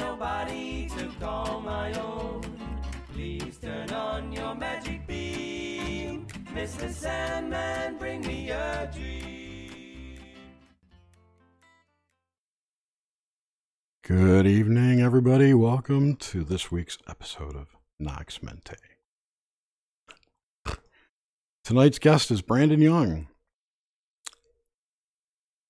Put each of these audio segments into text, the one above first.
Nobody to call my own. Please turn on your magic beam. Mr. Sandman, bring me a dream. Good evening, everybody. Welcome to this week's episode of Nox Mente. Tonight's guest is Brandon Young.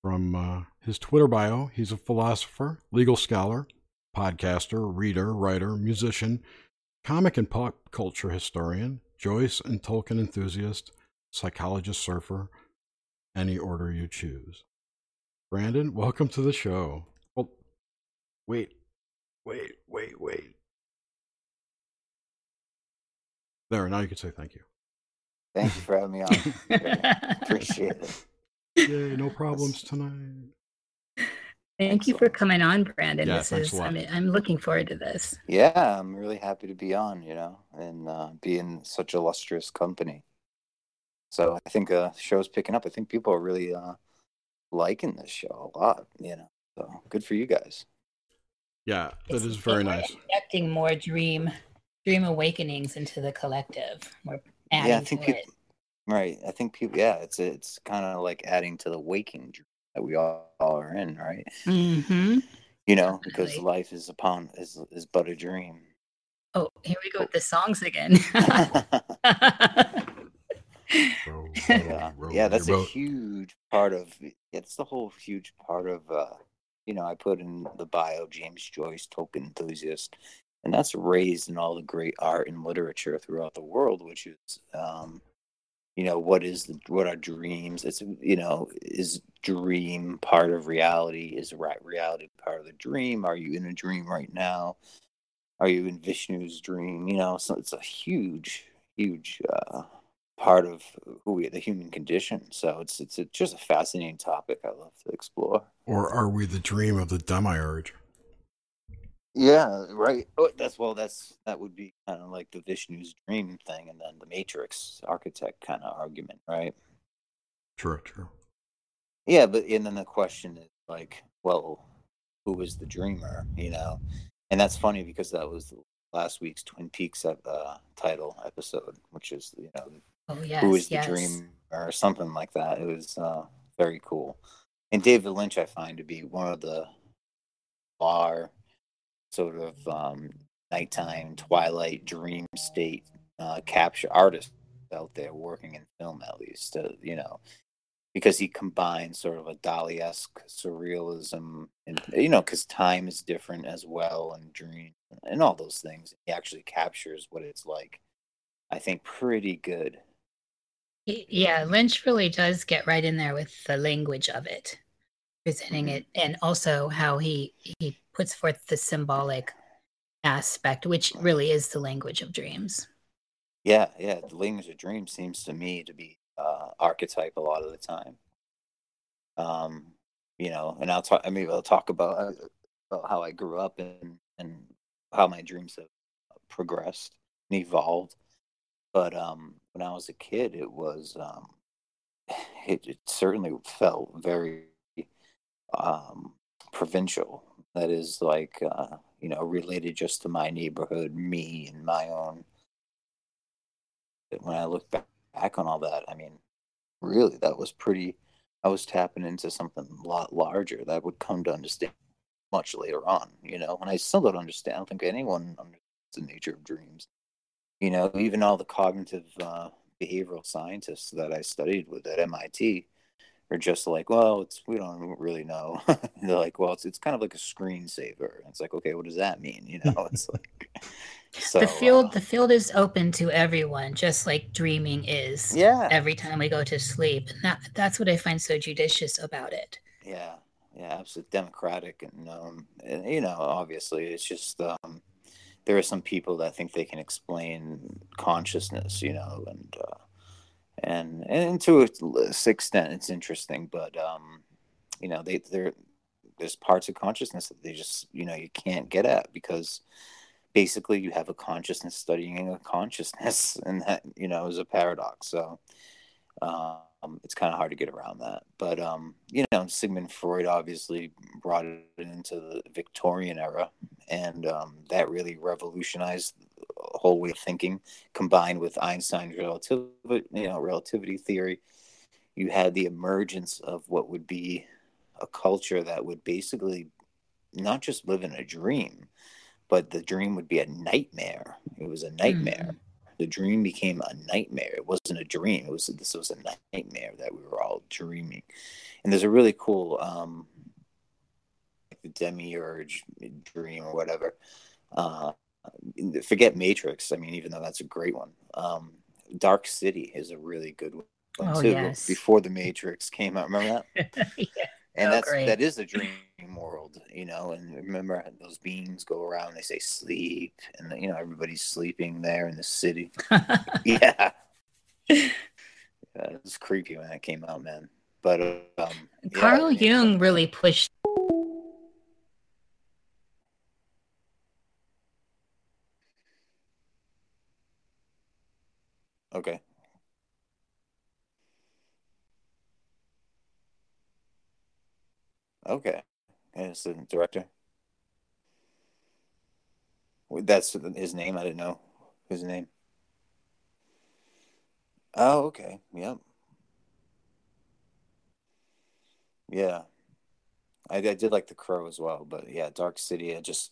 From uh, his Twitter bio, he's a philosopher, legal scholar, podcaster, reader, writer, musician, comic and pop culture historian, Joyce and Tolkien enthusiast, psychologist, surfer, any order you choose. Brandon, welcome to the show. Well, wait, wait, wait, wait. There, now you can say thank you. Thank you for having me on. Appreciate it. Yay, no problems tonight. Thank you for coming on, Brandon. Yeah, this is, I mean, I'm looking forward to this. Yeah, I'm really happy to be on, you know, and uh, be in such illustrious company. So I think uh, the show's picking up. I think people are really uh, liking this show a lot, you know. So good for you guys. Yeah, that It's- is very we're nice. Injecting more dream dream awakenings into the collective. We're adding yeah, I think to people. it. Right, I think people. Yeah, it's it's kind of like adding to the waking dream that we all are in, right? hmm You know, because life is upon is is but a dream. Oh, here we go with the songs again. Row, yeah, row, row yeah that's a huge part of it's the whole huge part of uh you know i put in the bio james joyce tolkien enthusiast and that's raised in all the great art and literature throughout the world which is um you know what is the what are dreams? It's you know is dream part of reality? Is ri- reality part of the dream? Are you in a dream right now? Are you in vishnu's dream? You know so it's a huge huge uh part of who we the human condition. So it's it's a, just a fascinating topic i love to explore. Or are we the dream of the demiurge? Yeah right oh, that's well that's that would be kind of like the vishnu's dream thing and then the matrix architect kind of argument right True, true. yeah but and then the question is like well who is the dreamer you know and that's funny because that was last week's twin peaks uh, title episode which is you know oh yes, who is the yes. dream or something like that. It was uh, very cool. And David Lynch, I find to be one of the bar sort of um, nighttime twilight dream state uh, capture artists out there working in film, at least. Uh, you know, because he combines sort of a Dali-esque surrealism, and you know, because time is different as well, and dream and all those things. He actually captures what it's like. I think pretty good. Yeah, Lynch really does get right in there with the language of it, presenting Mhm. it, and also how he he puts forth the symbolic aspect, which really is the language of dreams. Yeah, yeah. The language of dreams seems to me to be uh, archetype a lot of the time. Um, you know, and I'll talk. I mean, I'll talk about, uh, about how I grew up and and how my dreams have progressed and evolved. But um, when I was a kid, it was um, it, it certainly felt very um, provincial. That is like uh, you know related just to my neighborhood, me and my own when I look back, back on all that, I mean, really, that was pretty. I was tapping into something a lot larger that I would come to understand much later on, you know. And I still don't understand. I don't think anyone understands the nature of dreams. You know, even all the cognitive uh, behavioral scientists that I studied with at MIT are just like, well, it's we don't really know. They're like, well, it's it's kind of like a screensaver. And it's like, okay, what does that mean? You know, it's like so the field uh, the field is open to everyone, just like dreaming is yeah, every time we go to sleep. And that that's what I find so judicious about it. Yeah, yeah, absolutely democratic, and um, and you know, obviously, it's just um, there are some people that think they can explain consciousness, you know, and uh, and and to a extent, it's interesting, but um, you know, they they're there's parts of consciousness that they just you know you can't get at because basically you have a consciousness studying a consciousness, and that you know is a paradox. So. Um, it's kind of hard to get around that. But um, you know, Sigmund Freud obviously brought it into the Victorian era, and um, that really revolutionized whole way of thinking. Combined with Einstein's relativity, you know, relativity theory, you had the emergence of what would be a culture that would basically not just live in a dream, but the dream would be a nightmare. It was a nightmare. Mm-hmm the dream became a nightmare. It wasn't a dream. It was this was a nightmare that we were all dreaming. And there's a really cool um like the demiurge dream or whatever. Uh forget Matrix. I mean, even though that's a great one. Um Dark City is a really good one oh, too. Yes. Before the Matrix came out. Remember that? yeah. and Oh, that's great. that is a dream world you know and remember those beams go around they say sleep and you know everybody's sleeping there in the city yeah yeah it was creepy when that came out man but um Carl mean, Jung really pushed okay okay. It's the director? That's his name? I didn't know his name. Oh okay. Yep. Yeah. I, I did like the crow as well but yeah dark city i just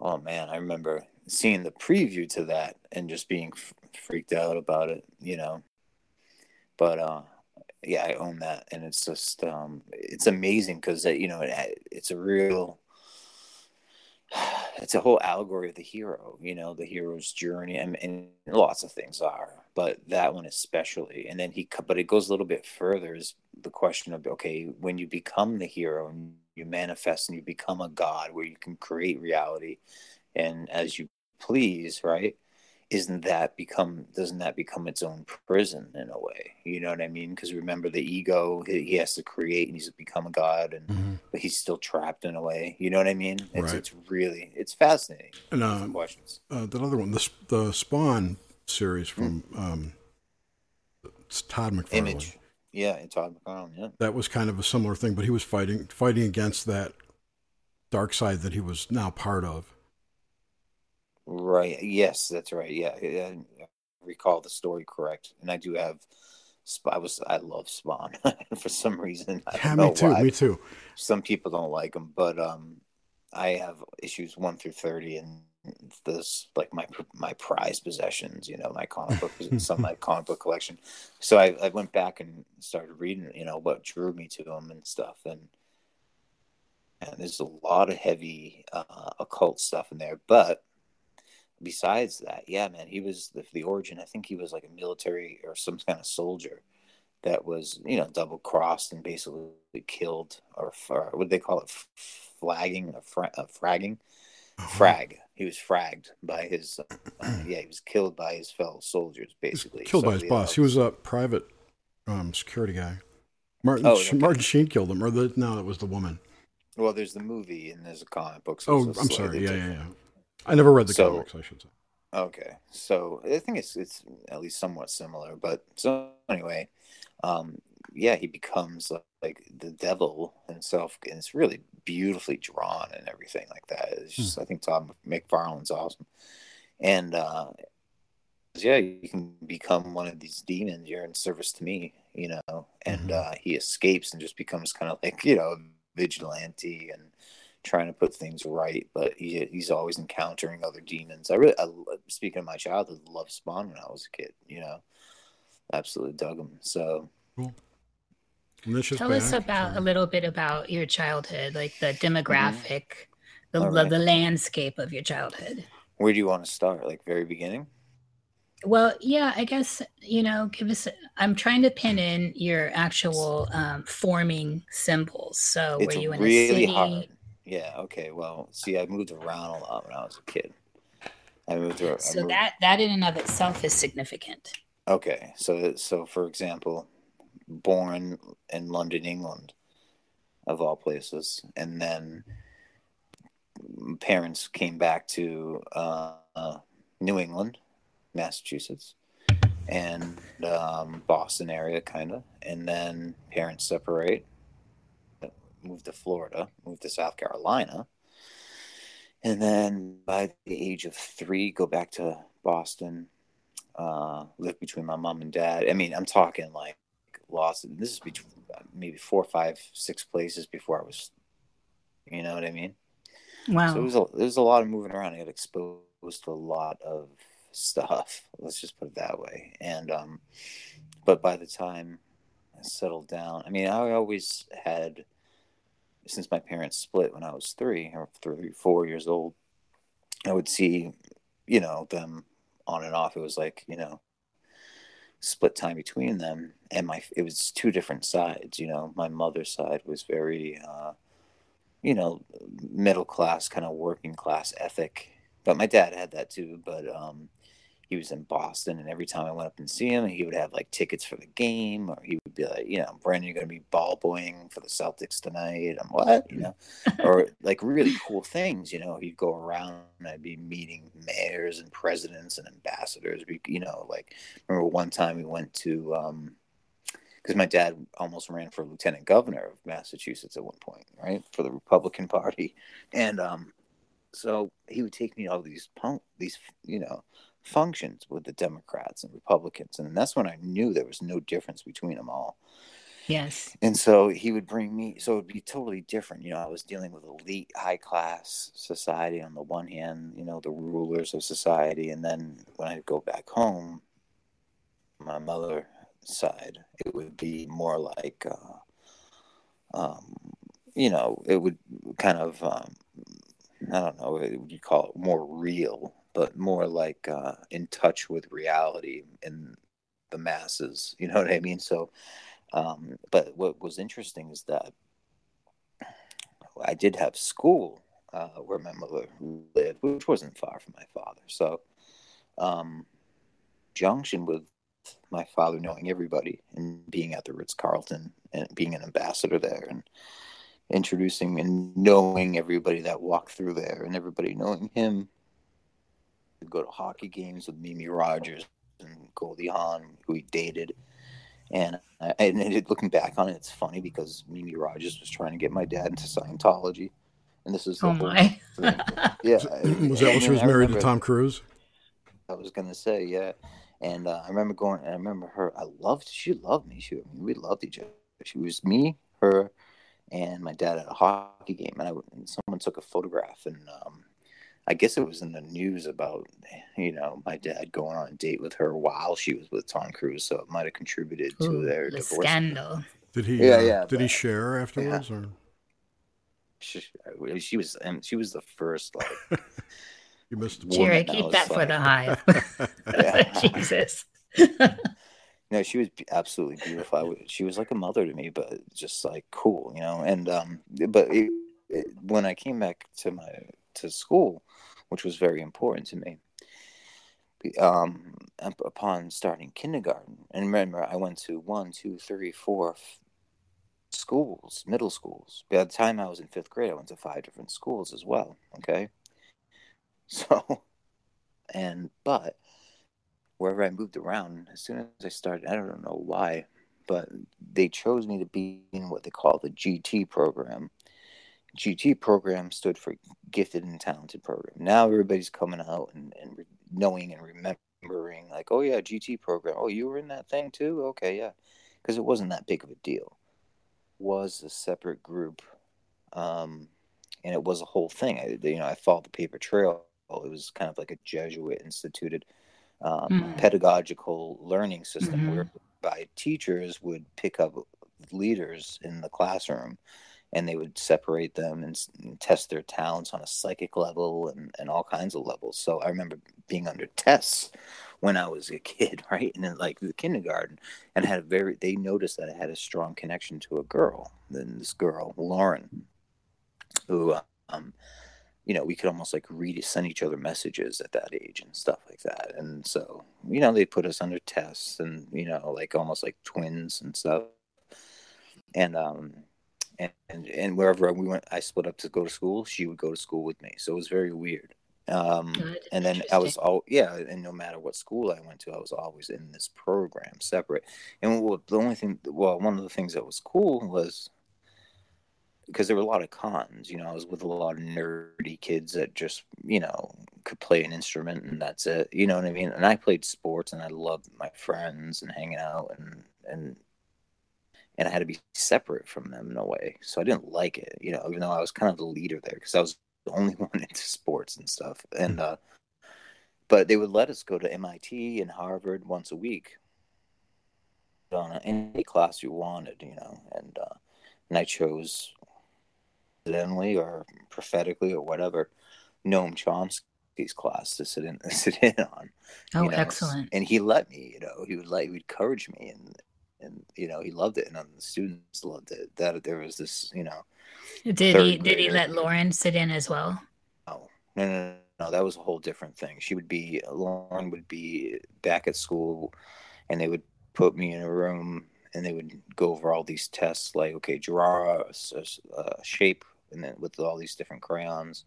oh man i remember seeing the preview to that and just being f- freaked out about it you know? But uh yeah i own that and it's just um it's amazing because you know it, it's a real it's a whole allegory of the hero you know the hero's journey and, and lots of things are but that one especially and then he but it goes a little bit further is the question of okay when you become the hero and you manifest and you become a god where you can create reality and as you please right isn't that become doesn't that become its own prison in a way you know what i mean because remember the ego he, he has to create and he's become a god and Mhm. but he's still trapped in a way you know what i mean it's, Right. it's really it's fascinating And uh, questions uh, that other one, the the Spawn series from Hmm. um, it's Todd McFarlane. image yeah and todd mcfarlane yeah That was kind of a similar thing, but he was fighting fighting against that dark side that he was now part of. Right yes that's right yeah I, I recall the story correct and i do have I was I love Spawn for some reason. I Yeah, me too. why. Me too. some people don't like them, but um, I have issues one through thirty, and this like my my prized possessions. You know, my comic book, some of my comic book collection. So I, I went back and started reading. You know what drew me to them and stuff, and and there's a lot of heavy uh, occult stuff in there. But besides that, yeah, man, he was the, the origin. I think he was like a military or some kind of soldier that was you know double crossed and basically killed or, or what do they call it flagging a, fra- uh, fragging Uh-huh. frag he was fragged by his uh, yeah he was killed by his fellow soldiers basically killed by his boss. He was a private um, security guy. Martin Oh, okay. Martin Sheen killed him, or the no, that was the woman. well there's the movie and there's a comic book so Oh, I'm sorry. Yeah, yeah, yeah. I never read the So- comics. I should say. Okay, so I think it's it's at least somewhat similar. But so anyway, um, yeah, he becomes like, like the devil himself, and it's really beautifully drawn and everything like that. It's just I think Todd McFarlane's awesome, and uh, yeah, you can become one of these demons. You're in service to me, you know, and Mhm. uh, he escapes and just becomes kind of like you know vigilante and trying to put things right, but he, he's always encountering other demons. I really, I, speaking of my childhood, loved Spawn when I was a kid. You know, absolutely dug him. So And this is Tell us about so- a little bit about your childhood, like the demographic, the, All the right. the landscape of your childhood. where do you want to start? Like very beginning? Well, yeah, I guess you know. Give us. I'm trying to pin in your actual um, forming symbols. So, it's were you in really a city? hard. Yeah. Okay. Well, see, I moved around a lot when I was a kid. I moved around. So moved- that that in and of itself is significant. Okay, so so for example, born in London, England, of all places, and then parents came back to uh, uh, New England, Massachusetts, and um, Boston area, kind of, and then parents separate, moved to Florida, moved to South Carolina, and then by the age of three, go back to Boston, uh, live between my mom and dad. I mean, I'm talking like lost. This is between maybe four, five, six places before I was, you know what I mean? Wow. So it was a, there was a lot of moving around. I got exposed to a lot of stuff. Let's just put it that way. And um, but by the time I settled down, I mean, I always had since my parents split when I was three or three, four years old. I would see, you know, them on and off. It was like you know, split time between them, and my it was two different sides. You know, my mother's side was very. Uh, you know, middle class kind of working class ethic. But my dad had that too. But um, he was in Boston, and every time I went up and see him, he would have like tickets for the game, or he would be like, you know, Brandon, you're going to be ball boying for the Celtics tonight. I'm what, you know, or like really cool things. You know, he'd go around, and I'd be meeting mayors and presidents and ambassadors. We, you know, like remember one time we went to. Um, because my dad almost ran for lieutenant governor of Massachusetts at one point, right, for the Republican Party, and um, so he would take me to all these punk, these you know, functions with the Democrats and Republicans, and that's when I knew there was no difference between them all. yes. And so he would bring me, so it would be totally different. You know, I was dealing with elite, high class society on the one hand, you know, the rulers of society. And then when I go back home, my mother side, it would be more like, uh, um, you know, it would kind of, um, I don't know, what you call it more real, but more like uh, in touch with reality and the masses. You know what I mean? So, um, but what was interesting is that I did have school uh, where my mother lived, which wasn't far from my father. So, um, junction with my father knowing everybody and being at the Ritz Carlton and being an ambassador there and introducing and knowing everybody that walked through there and everybody knowing him. We'd go to hockey games with Mimi Rogers and Goldie Hawn, who he dated. And, uh, and it, looking back on it, it's funny because Mimi Rogers was trying to get my dad into Scientology. And this is the Oh my. thing. Yeah. Was that when she was I married to Tom Cruise? I was gonna say, yeah. And uh, I remember going, and I remember her. I loved. She loved me. She, we loved each other. She was me, her, and my dad at a hockey game. And I, and someone took a photograph, and um, I guess it was in the news about, you know, my dad going on a date with her while she was with Tom Cruise. So it might have contributed to their the divorce. scandal. Did he? Yeah, uh, yeah, Did he share afterwards, or She, she was, and she was the first like you missed the Woman, Jerry, keep was that for like- the hive. Jesus. No, she was absolutely beautiful. I w- she was like a mother to me, but just like cool, you know. And um, but it, it, when I came back to my to school, which was very important to me, um, upon starting kindergarten, and remember, I went to one, two, three, four schools, middle schools. By the time I was in fifth grade, I went to five different schools as well. Okay, so and but wherever I moved around, as soon as I started, I don't know why, but they chose me to be in what they call the GT program. GT program stood for Gifted and Talented Program. Now everybody's coming out and, and re- knowing and remembering, like, oh yeah, GT program. Oh, you were in that thing too? Okay, yeah. Because it wasn't that big of a deal. Was a separate group, um, and it was a whole thing. I, you know, I followed the paper trail. It was kind of like a Jesuit instituted um, Mm. pedagogical learning system Mhm. whereby teachers would pick up leaders in the classroom and they would separate them and, and test their talents on a psychic level and, and all kinds of levels. So I remember being under tests when I was a kid, right? And in like the kindergarten and had a very, they noticed that I had a strong connection to a girl. Then this girl, Lauren, who um, you know, we could almost like read, send each other messages at that age and stuff like that. And so, you know, they put us under tests and, you know, like almost like twins and stuff. And, um, and, and, and wherever we went, I split up to go to school. She would go to school with me. So it was very weird. Um, and then I was all, yeah. And no matter what school I went to, I was always in this program separate. And well, the only thing, well, one of the things that was cool was because there were a lot of cons. You know, I was with a lot of nerdy kids that just, you know, could play an instrument and that's it. You know what I mean? And I played sports and I loved my friends and hanging out and and and I had to be separate from them in a way. So I didn't like it, you know, even though I was kind of the leader there because I was the only one into sports and stuff. And uh but they would let us go to MIT and Harvard once a week on any class you wanted, you know, and uh and I chose accidentally or prophetically or whatever Noam Chomsky's class to sit in sit in on. Oh, know? excellent! And he let me. You know, he would like he would encourage me, and and you know he loved it, and the students loved it. That there was this, you know. Did he did he let Lauren sit in as well? No, no, no, no, no. That was a whole different thing. She would be Lauren would be back at school, and they would put me in a room and they would go over all these tests like okay draw a, a, a shape and then with all these different crayons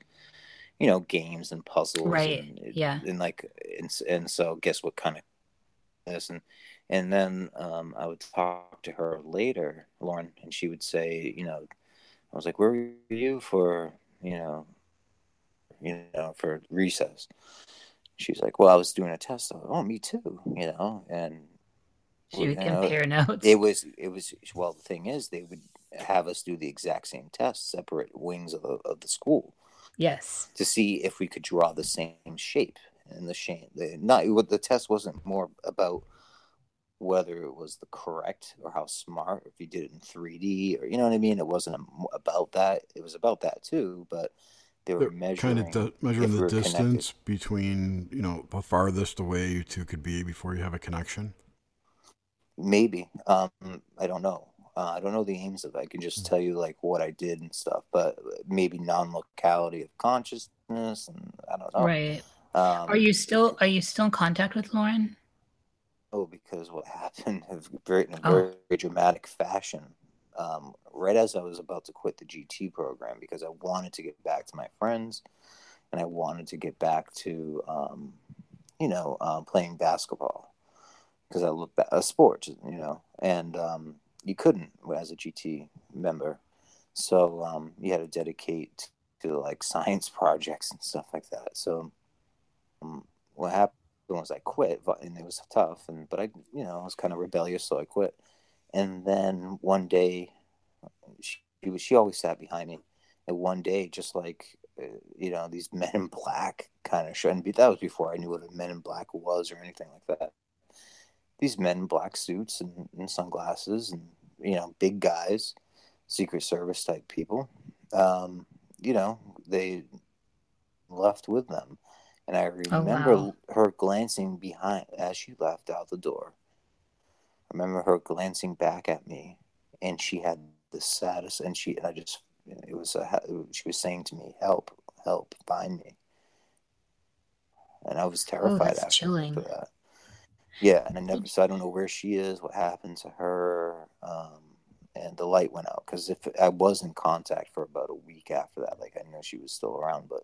you know games and puzzles right and, yeah and like and, and so guess what kind of this and and then um, i would talk to her later lauren and she would say you know i was like where were you for you know you know for recess she's like well i was doing a test oh me too you know and she would compare know, notes it was it was well the thing is they would have us do the exact same test, separate wings of the, of the school. Yes. To see if we could draw the same shape and the shape. Not what the test wasn't more about whether it was the correct or how smart, if you did it in 3D or you know what I mean. It wasn't about that. It was about that too, but they were They're measuring kind of measuring the distance connected. between you know the farthest away you two could be before you have a connection. Maybe um, I don't know. Uh, I don't know the aims of it. I can just tell you like what I did and stuff, but maybe non-locality of consciousness, and I don't know. Right. Um, are you still are you still in contact with Lauren? Oh, because what happened very, in a oh. very, oh. dramatic fashion. Um, right as I was about to quit the GT program, because I wanted to get back to my friends, and I wanted to get back to, um, you know, uh, playing basketball, because I look back a sport, you know, and um, you couldn't as a GT member. So um, you had to dedicate to like science projects and stuff like that. So um, what happened was I quit, and it was tough. And but I, you know, I was kind of rebellious, so I quit. And then one day, she, she was she always sat behind me. And one day, just like uh, you know, these Men in Black kind of show. And that was before I knew what a Men in Black was or anything like that. These men in black suits and, and sunglasses and you know, big guys, Secret Service type people, um, you know, they left with them. And I remember oh, wow. her glancing behind as she left out the door. I remember her glancing back at me, and she had the saddest, and she, and I just, it was a, she was saying to me, "Help, help, find me." And I was oh, terrified oh, after, chilling. that. Yeah, and I never, so I don't know where she is, what happened to her, um, and the light went out because if I was in contact for about a week after that, like I know she was still around, but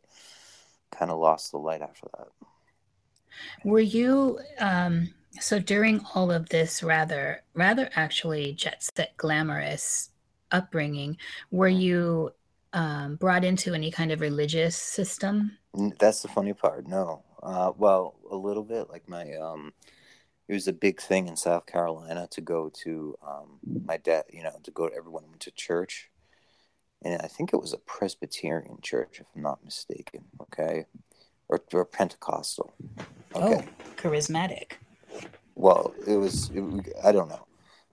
kind of lost the light after that. Were you um, so during all of this rather rather actually jet set glamorous upbringing? Were mm-hmm. you um, brought into any kind of religious system? That's the funny part. No, uh, well, a little bit. Like my um, it was a big thing in South Carolina to go to um, my dad, you know, to go to everyone went to church. And I think it was a Presbyterian church, if I'm not mistaken. Okay. Or, or Pentecostal. Okay. Oh, charismatic. Well, it was, it, I don't know.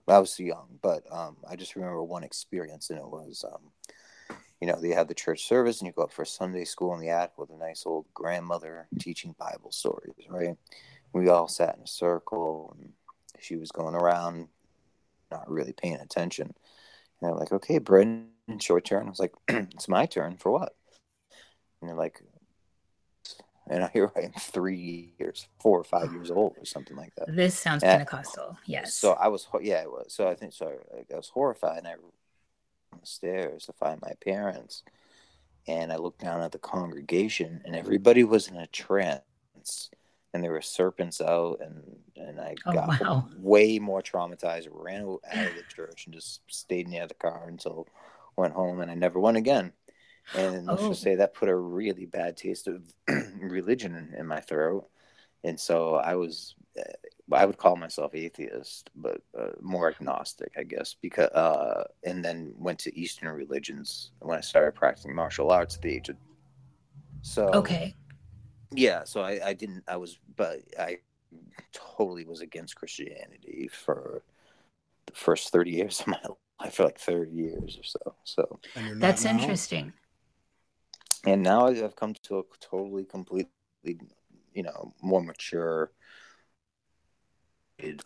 I was too young, but um, I just remember one experience, and it was, um, you know, they had the church service, and you go up for Sunday school in the attic with a nice old grandmother teaching Bible stories, right? we all sat in a circle and she was going around not really paying attention and I'm like okay Brendan short turn I was like it's my turn for what you know, like, and here I am, three years, four or five years old, or something like that. This sounds Yeah. Pentecostal. Yes. So I was, yeah, it was. So I think so. I was horrified, and I the stairs to find my parents, and I looked down at the congregation, and everybody was in a trance, and there were serpents out, and and I Oh, got wow. way more traumatized. Ran out of the church and just stayed near the car until went home, and I never went again. And let's Oh. just say that put a really bad taste of religion in, in my throat. And so I was, uh, I would call myself atheist, but uh, more agnostic, I guess, because, uh, and then went to Eastern religions when I started practicing martial arts at the age of, so, okay. yeah, so I, I didn't, I was, but I totally was against Christianity for the first 30 years of my life, for like 30 years or so. So, And you're not That's now? interesting. and now I've come to a totally, completely, you know, more mature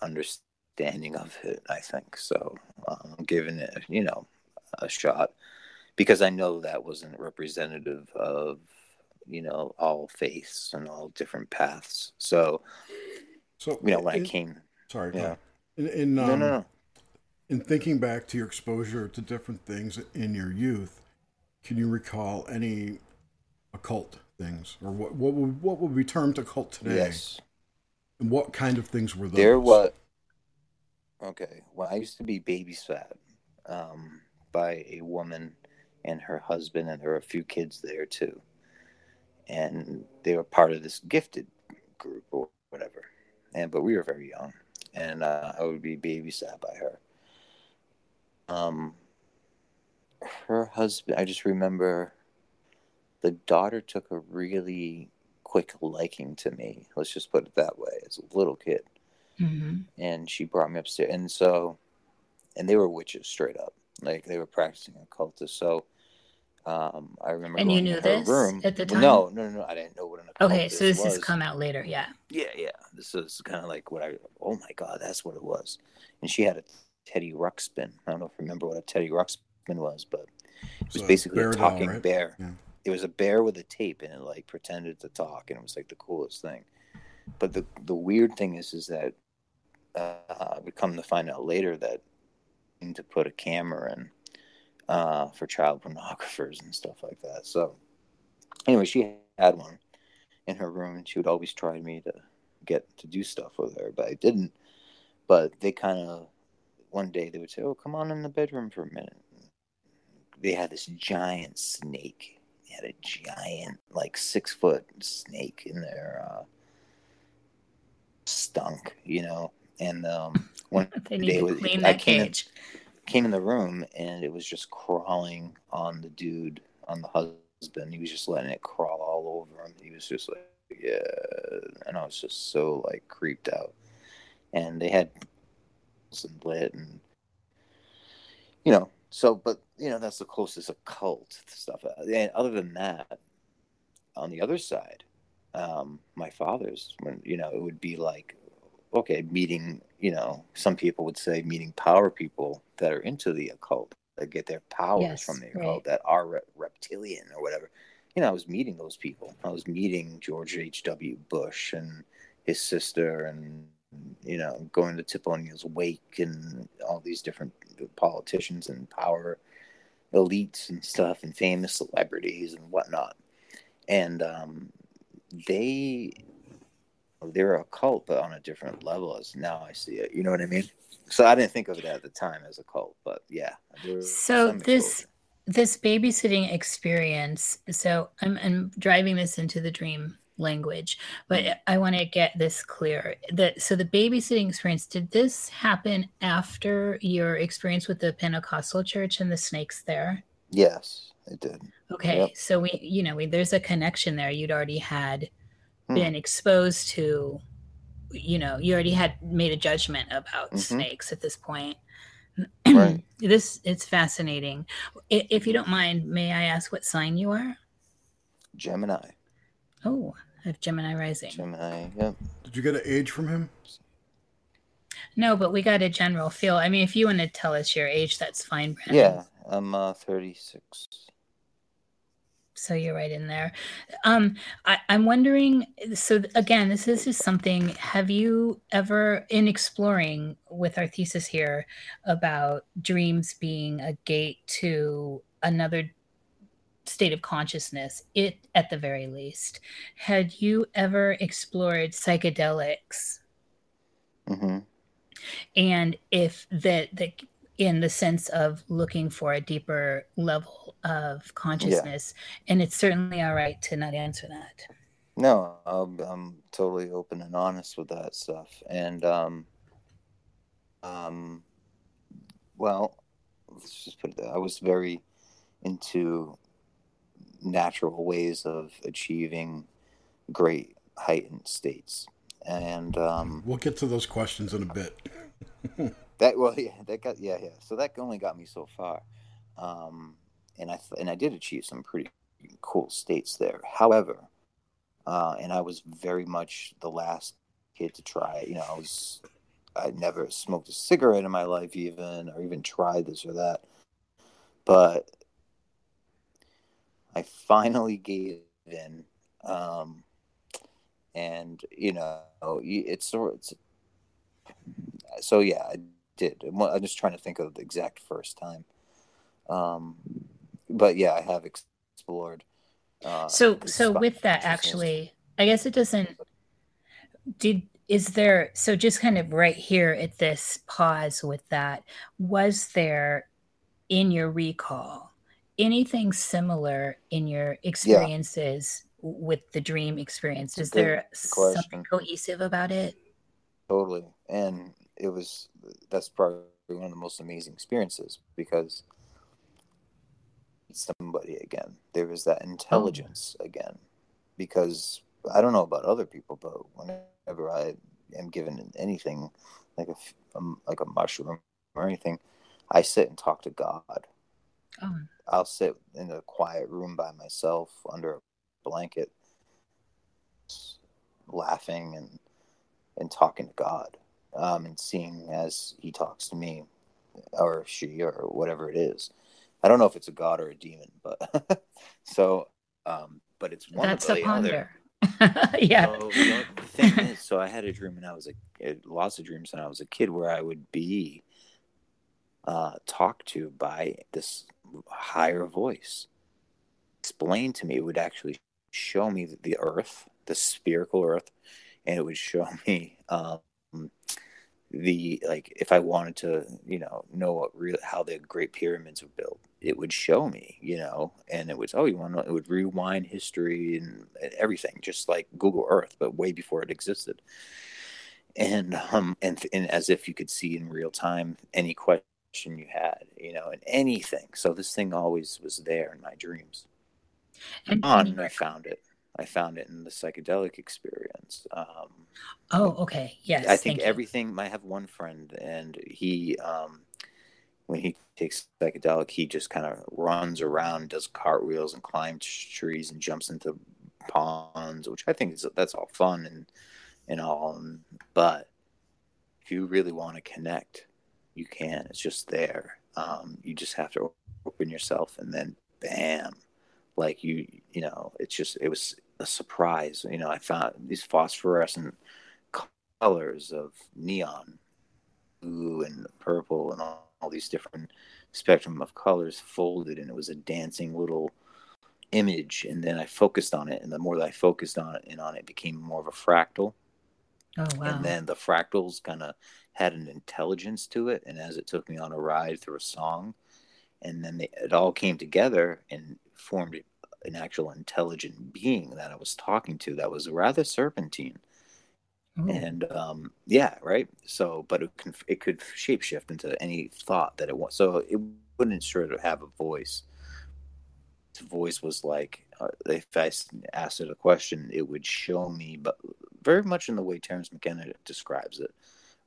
understanding of it. I think so. Um, giving it, you know, a shot because I know that wasn't representative of, you know, all faiths and all different paths. So, So you know, when I came, sorry, yeah. ahead. In, in, no, um, no, no. In thinking back to your exposure to different things in your youth, can you recall any occult things, or what what would what would be termed occult today? Yes. And what kind of things were those? There was okay. Well, I used to be babysat um, by a woman and her husband, and there were a few kids there too. And they were part of this gifted group or whatever. And but we were very young, and uh, I would be babysat by her. Um, her husband. I just remember the daughter took a really quick liking to me. Let's just put it that way. As a little kid hmm and she brought me upstairs and so and they were witches straight up like they were practicing occultists so um i remember And you knew this room at the time? no no no i didn't know what an occultist was. Okay, so this was has come out later. Yeah. yeah yeah this is kind of like what i oh my god that's what it was and she had a teddy ruxpin. I don't know if you remember what a teddy ruxpin was but it was So, basically a doll, talking right? bear. Yeah. it was a bear with a tape and it like pretended to talk and it was like the coolest thing. But the the weird thing is is that uh, we come to find out later that to put a camera in uh, for child pornographers and stuff like that. So anyway she had one in her room and she would always try me to get to do stuff with her but i didn't. But they kind of one day they would say oh come on in the bedroom for a minute. They had this giant snake. They had a giant like six foot snake in their uh, stunk you know? And um one They day was- I came in- came in the room and it was just crawling on the dude on the husband. He was just letting it crawl all over him. He was just like yeah. And i was just so like creeped out. And they had some lit and you know so but you know that's the closest occult stuff. And other than that on the other side um my father's when you know it would be like okay meeting you know some people would say meeting power people that are into the occult that get their powers Yes, from the right. occult that are re- reptilian or whatever. You know i was meeting those people. I was meeting george h.w bush and his sister and you know going to tip o'neill's wake and all these different politicians and power elites and stuff and famous celebrities and whatnot. And um, they they're a cult but on a different level as now i see it. You know what i mean? So i didn't think of it at the time as a cult but yeah So this this babysitting experience. So I'm I'm driving this into the dream language, but Mhm. I want to get this clear. That so the babysitting experience did this happen after your experience with the Pentecostal church and the snakes there? yes it did Okay, Yep. so we you know we, there's a connection there. You'd already had Hmm. been exposed to, you know, you already had made a judgment about Mhm. snakes at this point. Right. this it's fascinating. If you don't mind, may I ask what sign you are? gemini Oh, I have Gemini rising. gemini yep Did you get an age from him? No, but we got a general feel. I mean, if you want to tell us your age, that's fine, Brandon. yeah i'm uh 36 so you're right in there. Um, I, am wondering. So again, this is just something. Have you ever, in exploring with our thesis here about dreams being a gate to another state of consciousness, it at the very least, had you ever explored psychedelics? Mm-hmm. And if that the in the sense of looking for a deeper level of consciousness. Yeah. And it's certainly all right to not answer that. No, I'm, I'm totally open and honest with that stuff. And, um, um, well, let's just put it there. I was very into natural ways of achieving great heightened states. And um, we'll get to those questions in a bit. That well, yeah, that got yeah, yeah. So that only got me so far, um, and I and I did achieve some pretty cool states there. However, uh, and I was very much the last kid to try. You know, I was I never smoked a cigarette in my life, even or even tried this or that. But I finally gave in, um, and you know, it's sort it's so yeah. I did. I'm just trying to think of the exact first time. Um, but yeah, I have explored. Uh, so, so with that, actually, I guess it doesn't. Did is there? So, just kind of right here at this pause with that, was there in your recall anything similar in your experiences yeah. with the dream experience? Is there something cohesive about it? Totally, and it was that's probably one of the most amazing experiences because somebody again there was that intelligence oh. again because i don't know about other people but whenever i am given anything like a um, like a mushroom or anything i sit and talk to god oh. i'll sit in a quiet room by myself under a blanket laughing and and talking to god um, and seeing as he talks to me or she or whatever it is. I don't know if it's a god or a demon, but so, um, but it's one That's the other. yeah. So, you know, the thing is, so I had a dream when I was a lots of dreams when I was a kid where I would be uh, talked to by this higher voice. Explain to me, it would actually show me the earth, the spherical earth, and it would show me um, the like if I wanted to, you know, know what real how the Great Pyramids were built, it would show me, you know, and it was oh, you want to, it would rewind history and, everything, just like Google Earth, but way before it existed. And um and and as if you could see in real time any question you had, you know, and anything. So this thing always was there in my dreams. And on, I found it. I found it in the psychedelic experience. Um, oh, okay. Yes. I think everything. I have one friend, and he, um, when he takes psychedelic, he just kind of runs around, does cartwheels, and climbs trees, and jumps into ponds, which I think is that's all fun and and all. But if you really want to connect, you can. It's just there. Um, you just have to open yourself, and then bam, like you, you know, it's just it was a surprise. You know, I found these phosphorescent colors of neon, blue and purple, and all, all these different spectrum of colors folded, and it was a dancing little image. And then I focused on it, and the more that I focused on it and on it, it became more of a fractal. Oh wow! And then the fractals kind of had an intelligence to it, and as it took me on a ride through a song, and then they, it all came together and formed an actual intelligent being that I was talking to that was rather serpentine. Oh. And um, yeah, right. So, but it can it could shapeshift into any thought that it wants. So it wouldn't sure to have a voice. Its voice was like, uh, if I asked it a question, it would show me, but very much in the way Terence McKenna describes it,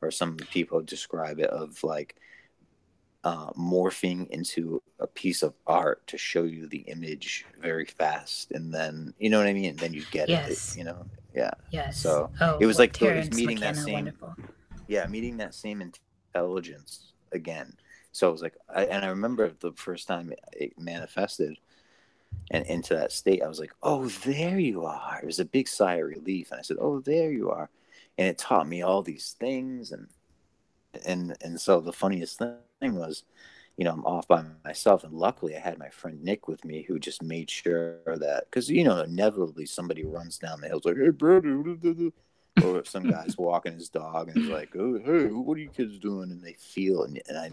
or some people describe it of like uh, morphing into a piece of art to show you the image very fast, and then you know what I mean. And then you get yes. it, you know. Yeah. Yes. So oh, it was like Terence meeting McKenna, that same. Wonderful. Yeah, meeting that same intelligence again. So it was like, I, and I remember the first time it manifested. and into that state, I was like, "Oh, there you are." It was a big sigh of relief, and I said, "Oh, there you are," and it taught me all these things, and and and so the funniest thing was, you know, I'm off by myself, and luckily I had my friend Nick with me, who just made sure that because you know inevitably somebody runs down the hills like, "Hey, bro," or if some guy's walking his dog and he's like, "Oh, hey, what are you kids doing?" And they feel and, and I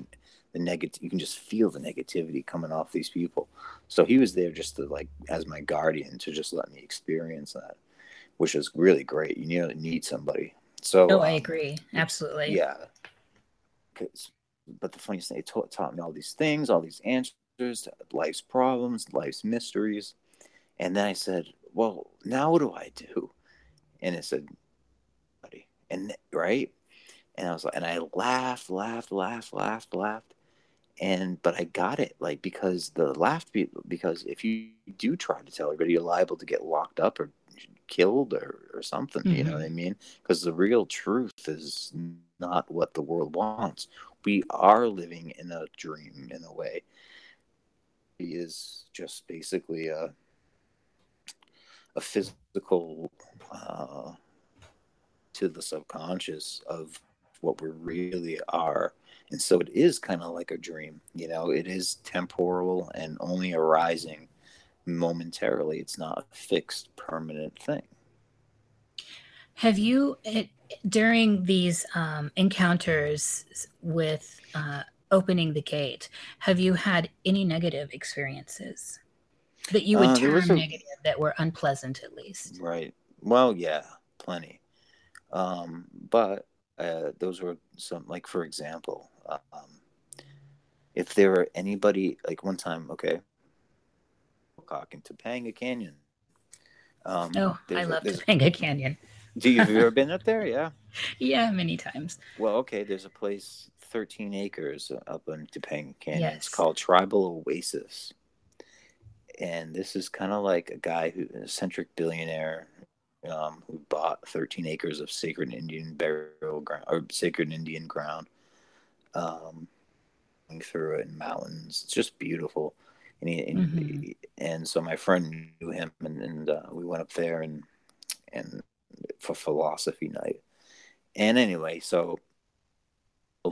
the negative you can just feel the negativity coming off these people. So he was there just to like as my guardian to just let me experience that which is really great. You nearly need somebody. So oh i um, agree. Absolutely. yeah. But the funniest thing it taught, taught me all these things all these answers to life's problems life's mysteries. And then i said well now what do i do? And it said buddy and right? And I was like, and I laughed, laughed, laughed, laughed, laughed, and but I got it like because the laugh because if you do try to tell everybody, you're liable to get locked up or killed or, or something. Mm-hmm. You know what I mm-hmm. mean? Because the real truth is not what the world wants. We are living in a dream in a way. He is just basically a a physical uh, to the subconscious of what we really are and so it is kind of like a dream you know it is temporal and only arising momentarily it's not a fixed permanent thing. Have you it, during these um, encounters with uh, opening the gate have you had any negative experiences? That you would uh, term a, negative that were unpleasant at least. Right. Well yeah plenty. Um, but uh, those were some like for example um, if there were anybody like one time, okay, Cock in Topanga Canyon. Um, oh, I love Topanga Canyon. do you have you ever been up there? Yeah. Yeah, many times. Well, okay. There's a place, 13 acres up in Topanga Canyon. Yes. It's called Tribal Oasis, and this is kind of like a guy who, an eccentric billionaire, um, who bought 13 acres of sacred Indian burial ground or sacred Indian ground um, through it in mountains. It's just beautiful. And, he, and, mm-hmm. and so my friend knew him, and, and uh, we went up there and and for philosophy night. And anyway, so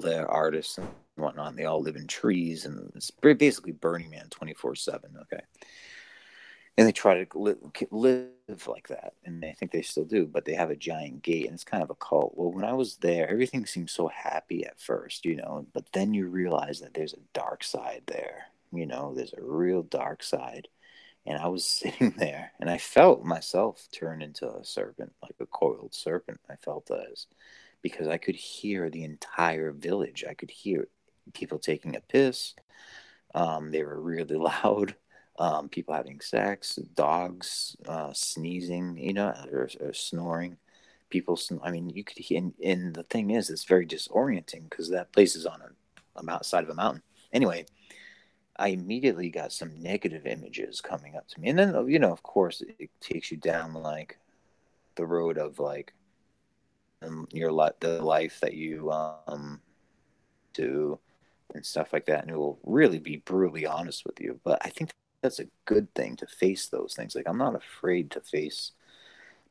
they're artists and whatnot. they all live in trees, and it's basically Burning Man twenty four seven. Okay, and they try to live, live like that and i think they still do but they have a giant gate and it's kind of a cult well when i was there everything seemed so happy at first you know but then you realize that there's a dark side there you know there's a real dark side and i was sitting there and i felt myself turn into a serpent like a coiled serpent i felt as because i could hear the entire village i could hear people taking a piss um, they were really loud um, people having sex, dogs uh, sneezing, you know, or, or snoring. People, sn- I mean, you could. And, and the thing is, it's very disorienting because that place is on a, a outside of a mountain. Anyway, I immediately got some negative images coming up to me, and then you know, of course, it, takes you down like the road of like um, your the life that you um do and stuff like that, and it will really be brutally honest with you. But I think that's a good thing to face those things. Like I'm not afraid to face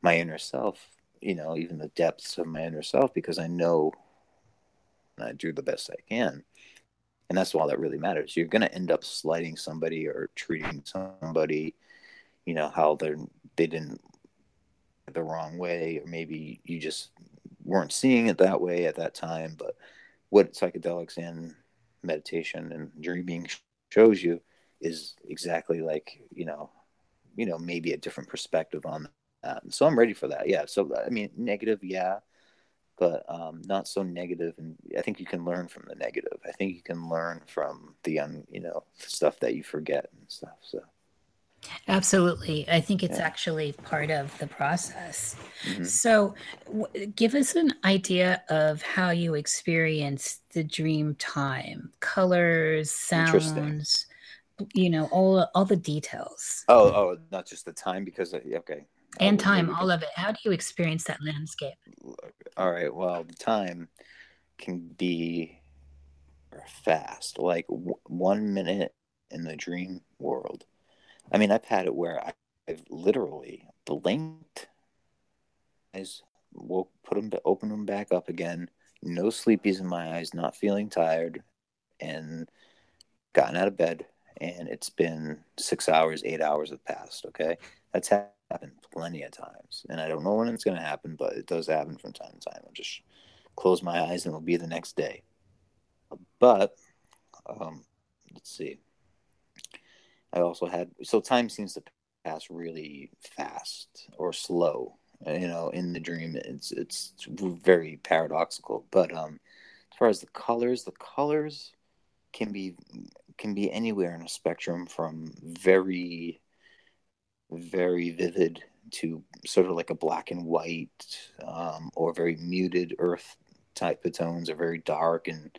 my inner self, you know, even the depths of my inner self because I know I do the best I can. And that's all that really matters. You're going to end up slighting somebody or treating somebody, you know, how they're they didn't the wrong way or maybe you just weren't seeing it that way at that time, but what psychedelics and meditation and dreaming shows you is exactly like you know you know maybe a different perspective on that. So i'm ready for that. Yeah. So i mean negative yeah but um, not so negative and i think you can learn from the negative i think you can learn from the un, you know stuff that you forget and stuff so Absolutely. I think it's yeah. actually part of the process. Mm-hmm. So, w- give us an idea of how you experience the dream time colors, sounds, you know all all the details oh oh not just the time because okay and time all of it how do you experience that landscape all right well the time can be fast like w- one minute in the dream world I mean, I've had it where I, I've literally blinked, eyes, woke, put them, open them back up again, no sleepies in my eyes, not feeling tired, and gotten out of bed. And it's been six hours, eight hours have passed. Okay, that's happened plenty of times, and I don't know when it's going to happen, but it does happen from time to time. I'll just close my eyes, and it'll be the next day. But um, let's see. I also had so time seems to pass really fast or slow. You know, in the dream, it's it's very paradoxical. But um, as far as the colors, the colors can be can be anywhere in a spectrum from very very vivid to sort of like a black and white um, or very muted earth type of tones or very dark and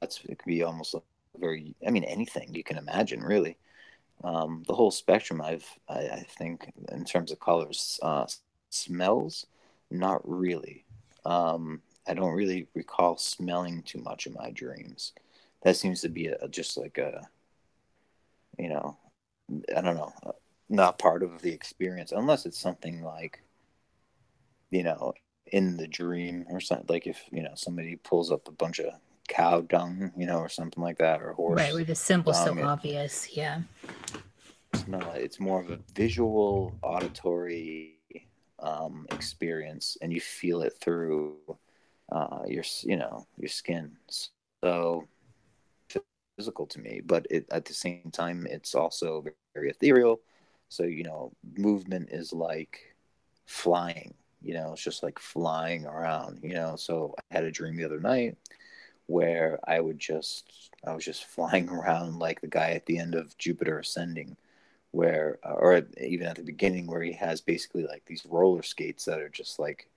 that's it can be almost a very i mean anything you can imagine really. Um, the whole spectrum i've I, I, think in terms of colors uh, smells not really. Um, i don't really recall smelling too much in my dreams. That seems to be a, just like a you know i don't know not part of the experience unless it's something like you know in the dream or something like if you know somebody pulls up a bunch of cow dung you know or something like that or horse. Right with the symbol so obvious yeah. No it's more of a visual auditory um, experience and you feel it through uh, your you know your skin. So physical to me but it, at the same time it's also very ethereal so you know movement is like flying you know it's just like flying around you know so i had a dream the other night where i would just i was just flying around like the guy at the end of jupiter ascending where or even at the beginning where he has basically like these roller skates that are just like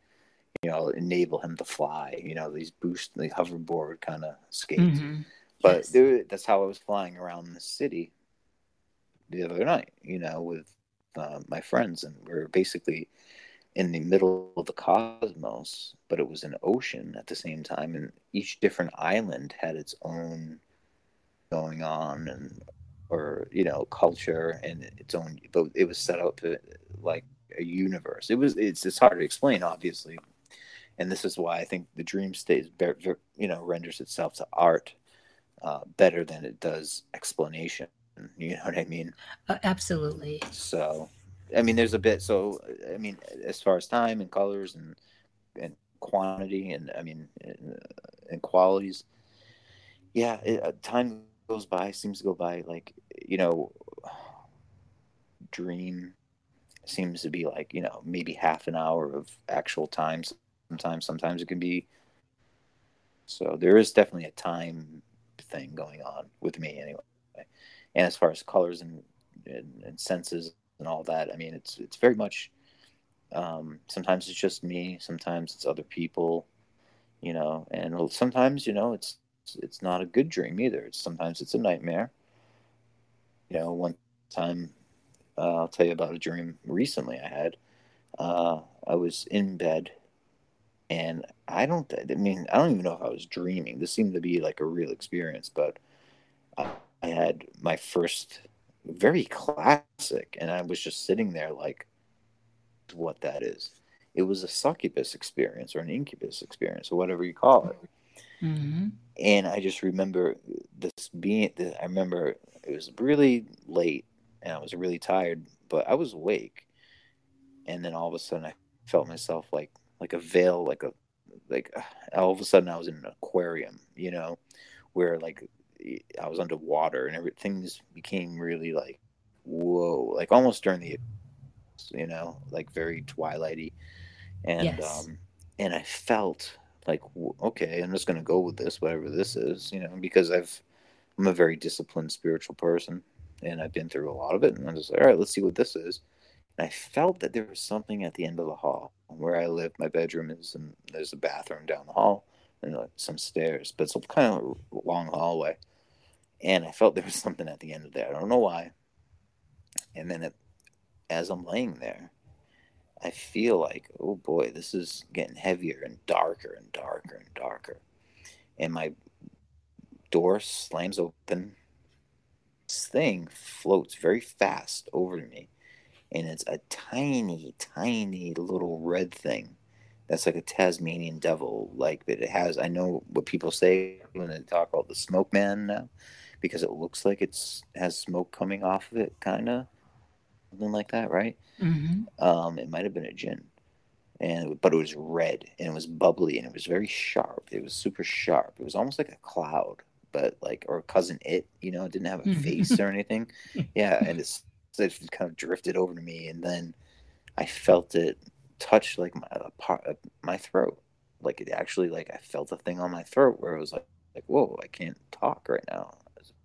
you know enable him to fly you know these boost the hoverboard kind of skates mm-hmm. but yes. that's how i was flying around the city the other night you know with uh, my friends and we are basically in the middle of the cosmos, but it was an ocean at the same time, and each different island had its own going on and or you know culture and its own but it was set up like a universe. It was it's it's hard to explain obviously and this is why i think the dream state you know renders itself to art uh, better than it does explanation you know what i mean uh, absolutely so I mean, there's a bit. So, I mean, as far as time and colors and and quantity and I mean and, and qualities, yeah, it, uh, time goes by. Seems to go by like you know, dream seems to be like you know maybe half an hour of actual time. Sometimes, sometimes it can be. So there is definitely a time thing going on with me anyway. And as far as colors and, and, and senses and all that. I mean, it's it's very much. Um, sometimes it's just me. Sometimes it's other people. You know, and sometimes you know it's it's not a good dream either. It's sometimes it's a nightmare. You know, one time uh, I'll tell you about a dream recently I had. Uh, I was in bed, and I don't. I mean, I don't even know if I was dreaming. This seemed to be like a real experience, but I, had my first very classic. And I was just sitting there like, what that is. It was a succubus experience or an incubus experience or whatever you call it. Mm-hmm. And I just remember this being, I remember it was really late and I was really tired, but I was awake. And then all of a sudden I felt myself like, like a veil, like a, like all of a sudden I was in an aquarium, you know, where like I was underwater and everything became really like whoa, like almost during the you know, like very twilighty, and yes. um, and I felt like okay, I'm just gonna go with this, whatever this is, you know, because I've I'm a very disciplined spiritual person, and I've been through a lot of it, and I'm just like, all right, let's see what this is. And I felt that there was something at the end of the hall where I live. My bedroom is, and there's a bathroom down the hall and like some stairs, but it's a kind of long hallway. And I felt there was something at the end of there. I don't know why. And then it, as I'm laying there, I feel like, oh boy, this is getting heavier and darker and darker and darker. And my door slams open this thing floats very fast over me, and it's a tiny, tiny little red thing. That's like a Tasmanian devil. Like that, it has. I know what people say when they talk about the smoke man now, because it looks like it's has smoke coming off of it, kind of something like that, right? hmm Um, it might have been a jinn, and but it was red and it was bubbly and it was very sharp. It was super sharp. It was almost like a cloud, but like or Cousin Itt. You know, it didn't have a Mhm. face or anything. Yeah, and it's it kind of drifted over to me, and then I felt it touch like my a part of my throat. Like it actually like I felt a thing on my throat where it was like like whoa, I can't talk right now,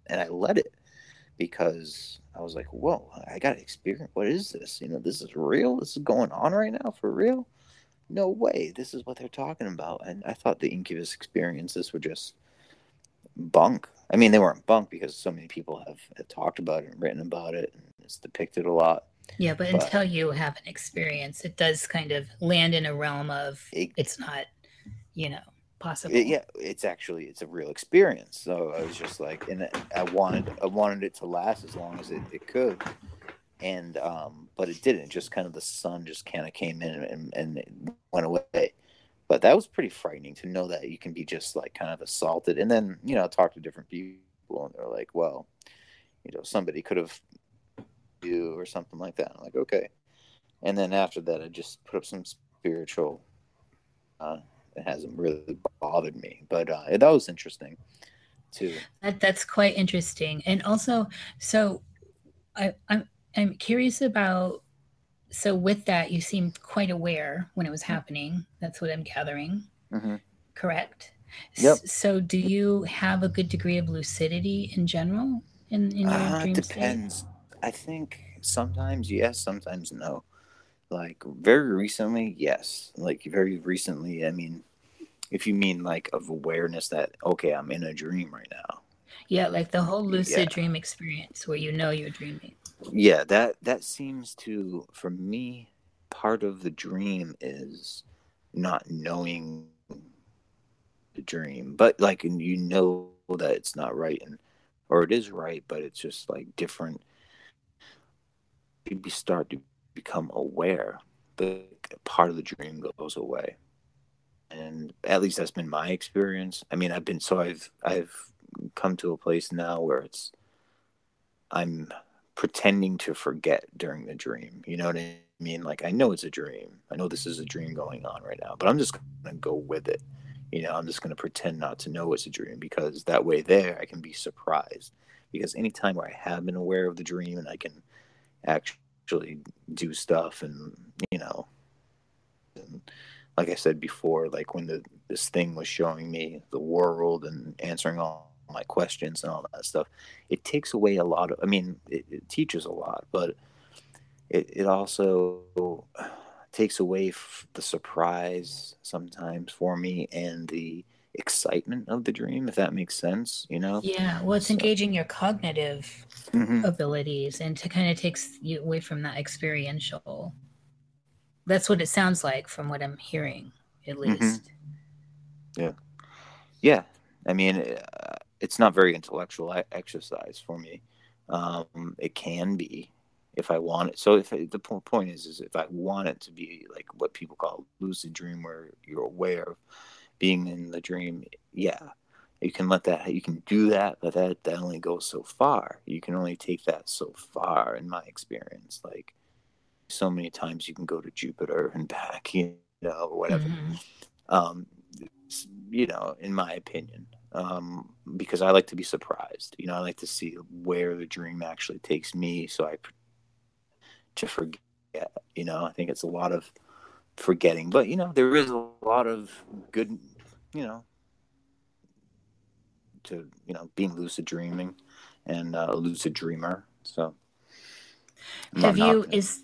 and I let it because I was like, whoa, I got to experience. What is this? You know, this is real. This is going on right now for real. No way. This is what they're talking about. And I thought the Incubus experiences were just bunk. I mean, they weren't bunk because so many people have, have talked about it and written about it, and it's depicted a lot. Yeah, but, But- until you have an experience, it does kind of land in a realm of It- it's not, you know, possible. It- yeah, it's actually it's a real experience. So I was just like, and I wanted I wanted it to last as long as it, it could, and um, but it didn't. Just kind of the sun just kind of came in and, and went away. But that was pretty frightening to know that you can be just like kind of assaulted, and then you know talk to different people, and they're like, well, you know, somebody could have you or something like that. I'm like, okay, and then after that, I just put up some spiritual. Uh, it hasn't really bothered me, but uh, that was interesting too. That that's quite interesting. And also, so I, I'm I'm curious about so with that you seemed quite aware when it was happening. That's what I'm gathering. hmm Correct. S- Yep. So do you have a good degree of lucidity in general in, in your Uh, dream it state? I think sometimes yes, sometimes no. Like very recently, yes. Like very recently, I mean, if you mean like of awareness that okay, I'm in a dream right now. Yeah, like the whole lucid Yeah. dream experience where you know you're dreaming. Yeah, that that seems to for me part of the dream is not knowing the dream, but like and you know that it's not right and or it is right, but it's just like different. You start to become aware, the part of the dream goes away, and at least that's been my experience. I mean, I've been so I've I've come to a place now where it's I'm pretending to forget during the dream. You know what I mean? Like I know it's a dream. I know this is a dream going on right now, but I'm just gonna go with it. You know, I'm just gonna pretend not to know it's a dream because that way there I can be surprised. Because anytime where I have been aware of the dream and I can actually do stuff and you know and like I said before, like when the this thing was showing me the world and answering all my questions and all that stuff, it takes away a lot of. I mean, it, it teaches a lot, but it it also takes away f- the surprise sometimes for me and the excitement of the dream, if that makes sense. You know. Yeah, well, it's So- engaging your cognitive Mhm. abilities and to kind of takes you away from that experiential. That's what it sounds like from what I'm hearing, at Mm-hmm. least. Yeah, Yeah. I mean, uh, it's not very intellectual exercise for me. Um, it can be if I want it. So if I, the point is, is if I want it to be like what people call lucid dream, where you're aware of being in the dream, yeah, you can let that. You can do that, but that that only goes so far. You can only take that so far, in my experience. Like so many times, you can go to Jupiter and back, you know, or whatever Mhm. um, you know, in my opinion, um, because I like to be surprised. You know, I like to see where the dream actually takes me, so I to forget. You know, I think it's a lot of forgetting, but you know, there is a lot of good. You know, to you know, being lucid dreaming and uh, a lucid dreamer. So, I'm Have you knocking is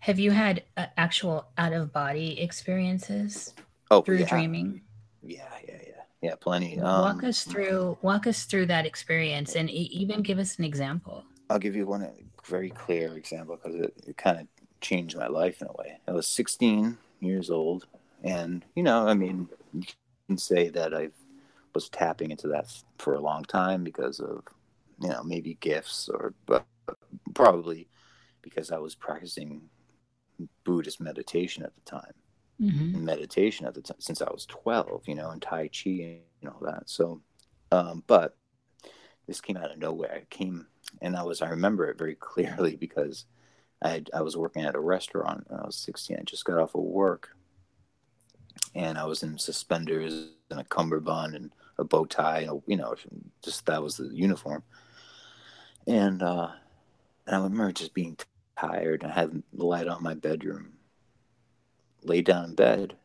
have you had uh, actual out of body experiences oh through yeah, dreaming? yeah, yeah, yeah, yeah, plenty. walk Um, us through walk us through that experience and e- even give us an example. I'll give you one very clear example because it, it kind of changed my life in a way. I was 16 years old, and you know, I mean, you can say that I was tapping into that for a long time because of you know, maybe gifts or, but probably because I was practicing Buddhist meditation at the time. Mm-hmm. Meditation at the time since I was 12, you know, and Tai Chi and all that. So, um, but this came out of nowhere. It came, and I was, I remember it very clearly because I, had, I was working at a restaurant when I was 16. I just got off of work and I was in suspenders and a cummerbund and a bow tie, you know, just that was the uniform. And, uh, and I remember just being tired. I had the light on my bedroom, laid down in bed,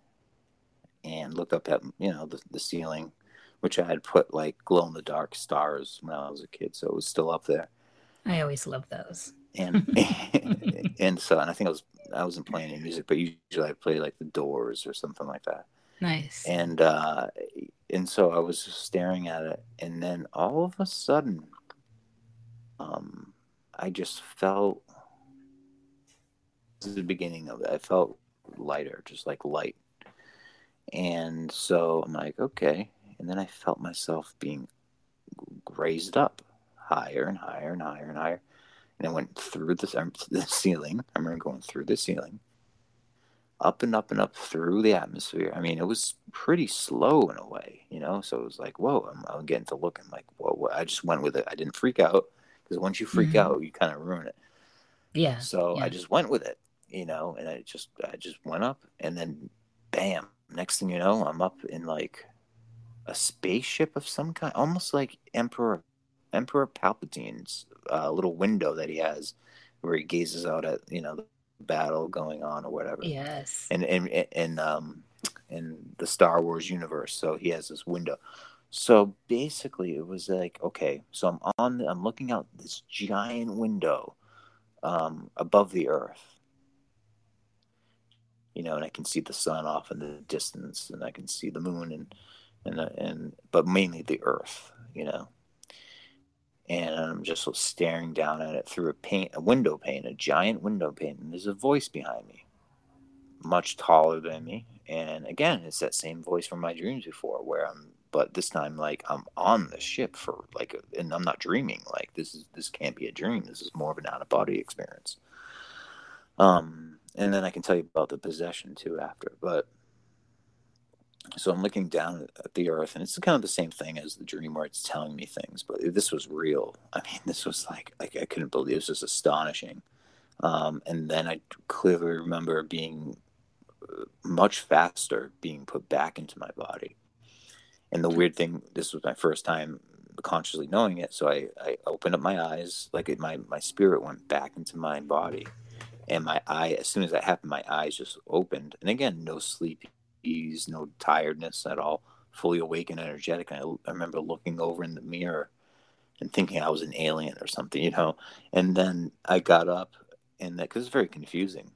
and looked up at you know the, the ceiling, which I had put like glow in the dark stars when I was a kid, so it was still up there. I always love those. And and so and I think I was I wasn't playing any music, but usually I play like the Doors or something like that. Nice. And uh, and so I was staring at it, and then all of a sudden, um, I just felt this is the beginning of it. I felt lighter, just like light. And so I'm like, okay. And then I felt myself being raised up higher and higher and higher and higher. And I went through the, the ceiling. I remember going through the ceiling, up and up and up through the atmosphere. I mean, it was pretty slow in a way, you know? So it was like, whoa, I'm, I'm getting to look. I'm like, whoa, I just went with it. I didn't freak out because once you freak mm-hmm. out, you kind of ruin it. Yeah. So yeah. I just went with it, you know, and I just I just went up, and then bam, next thing you know, I'm up in like a spaceship of some kind, almost like Emperor Emperor Palpatine's uh, little window that he has, where he gazes out at you know the battle going on or whatever. Yes. And and and um in the Star Wars universe, so he has this window. So basically, it was like, okay, so I'm on, I'm looking out this giant window um, above the Earth, you know, and I can see the sun off in the distance, and I can see the moon, and and and but mainly the Earth, you know. And I'm just staring down at it through a pane, a window pane, a giant window pane, and there's a voice behind me, much taller than me, and again, it's that same voice from my dreams before, where I'm but this time like i'm on the ship for like and i'm not dreaming like this is this can't be a dream. This is more of an out of body experience. Um and then i can tell you about the possession too after but so i'm looking down at the earth and it's kind of the same thing as the dream where it's telling me things but this was real i mean this was like like i couldn't believe this was astonishing um and then i clearly remember being uh, much faster being put back into my body and the weird thing, this was my first time consciously knowing it. So I, I opened up my eyes, like it, my, my spirit went back into my body. And my eye, as soon as that happened, my eyes just opened. And again, no no tiredness at all, fully awake and energetic. And I, I remember looking over in the mirror and thinking I was an alien or something, you know. And then I got up, and that because it's very confusing.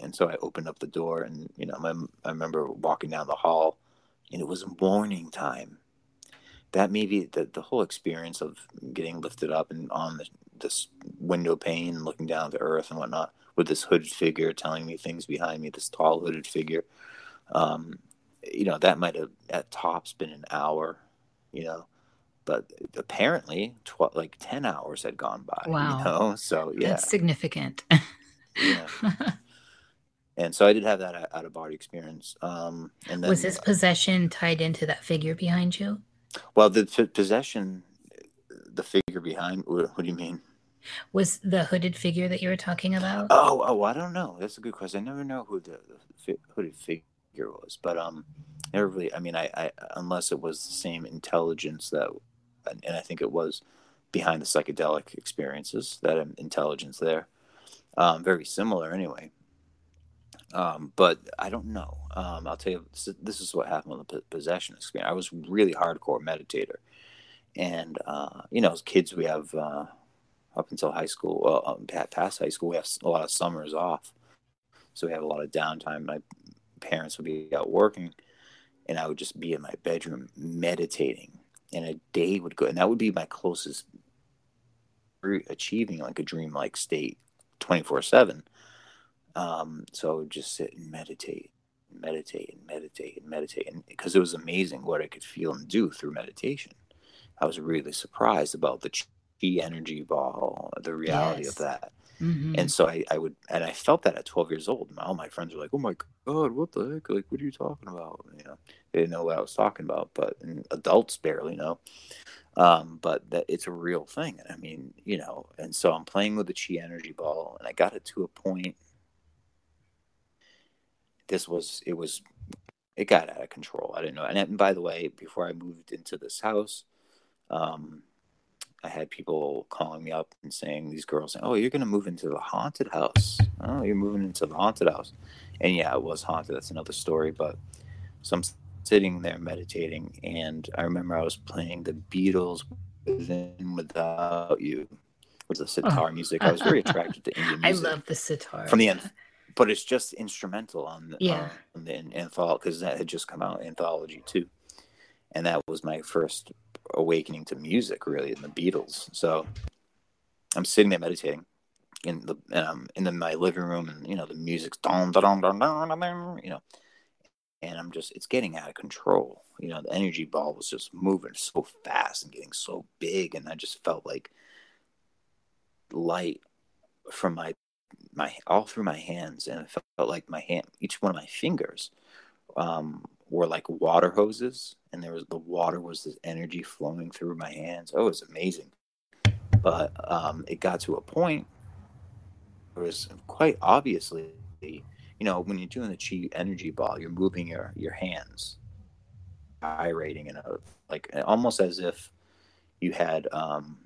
And so I opened up the door, and you know, my, I remember walking down the hall and it was morning time. That maybe the, the whole experience of getting lifted up and on the, this window pane, and looking down at the earth and whatnot, with this hooded figure telling me things behind me, this tall hooded figure. Um, you know, that might have at tops been an hour, you know, but apparently, tw- like 10 hours had gone by. Wow. You know, so yeah. That's significant. yeah. and so I did have that out of body experience. Um, and then, was this possession tied into that figure behind you? Well, the p- possession, the figure behind. What, what, do you mean? Was the hooded figure that you were talking about? Oh, oh, I don't know. That's a good question. I never know who the, the hooded figure was, but um, never really. I mean, I, I unless it was the same intelligence that, and I think it was behind the psychedelic experiences that intelligence there. Um, very similar anyway. Um, but I don't know. Um, I'll tell you, this is, what happened with the possession experience. I was really hardcore meditator, and uh, you know, as kids, we have uh, up until high school, well, um, past high school, we have a lot of summers off, so we have a lot of downtime. My parents would be out working, and I would just be in my bedroom meditating, and a day would go, and that would be my closest achieving like a dream-like state, twenty four seven um, so I would just sit and meditate, meditate and meditate and meditate. And because it was amazing what I could feel and do through meditation. I was really surprised about the chi energy ball, the reality Yes. of that. Mhm. And so I, I would, and I felt that at 12 years old. All my friends were like, "Oh my god, what the heck? Like, what are you talking about?" You know, they didn't know what I was talking about, but adults barely know. Um, but that it's a real thing, and I mean, you know, and so I'm playing with the chi energy ball, and I got it to a point. This was it was, it got out of control. I didn't know. And, and by the way, before I moved into this house, um, I had people calling me up and saying these girls saying, "Oh, you're going to move into the haunted house. Oh, you're moving into the haunted house." And yeah, it was haunted. That's another story. But so I'm sitting there meditating, and I remember I was playing the Beatles "Within Without You" with the oh. sitar music. I was very attracted to Indian music. I love the sitar. from the end, but it's just instrumental on the Yeah. on the anthology because that had just come out anthology too, and that was my first awakening to music really in the Beatles. So I'm sitting there meditating in the um in the, my living room, and you know the music's dong dong dong dong you know, and I'm just it's getting out of control. You know the energy ball was just moving so fast and getting so big, and I just felt like light from my my all through my hands and it felt like my hand each one of my fingers um, were like water hoses and there was the water was this energy flowing through my hands. Oh it was amazing. But um, it got to a point where it was quite obviously you know when you're doing the chi energy ball you're moving your your hands gyrating and uh, like almost as if you had um,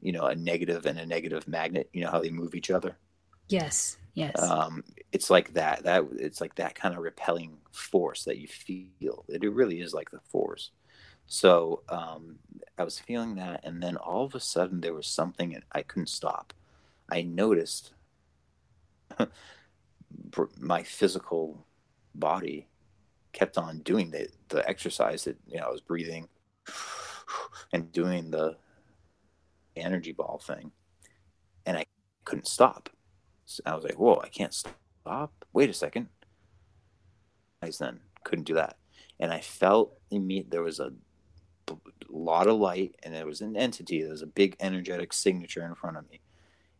you know a negative and a negative magnet. You know how they move each other? Yes, yes. um, it's like that that it's like that kind of repelling force that you feel. It, it really is like the force. So um, i was feeling that and then all of a sudden there was something and i couldn't stop. I noticed my physical body kept on doing the, the exercise that you know i was breathing and doing the energy ball thing and i couldn't stop so I was like, whoa, I can't stop. Wait a second. I then couldn't do that. And I felt immediate there was a lot of light and there was an entity. There was a big energetic signature in front of me.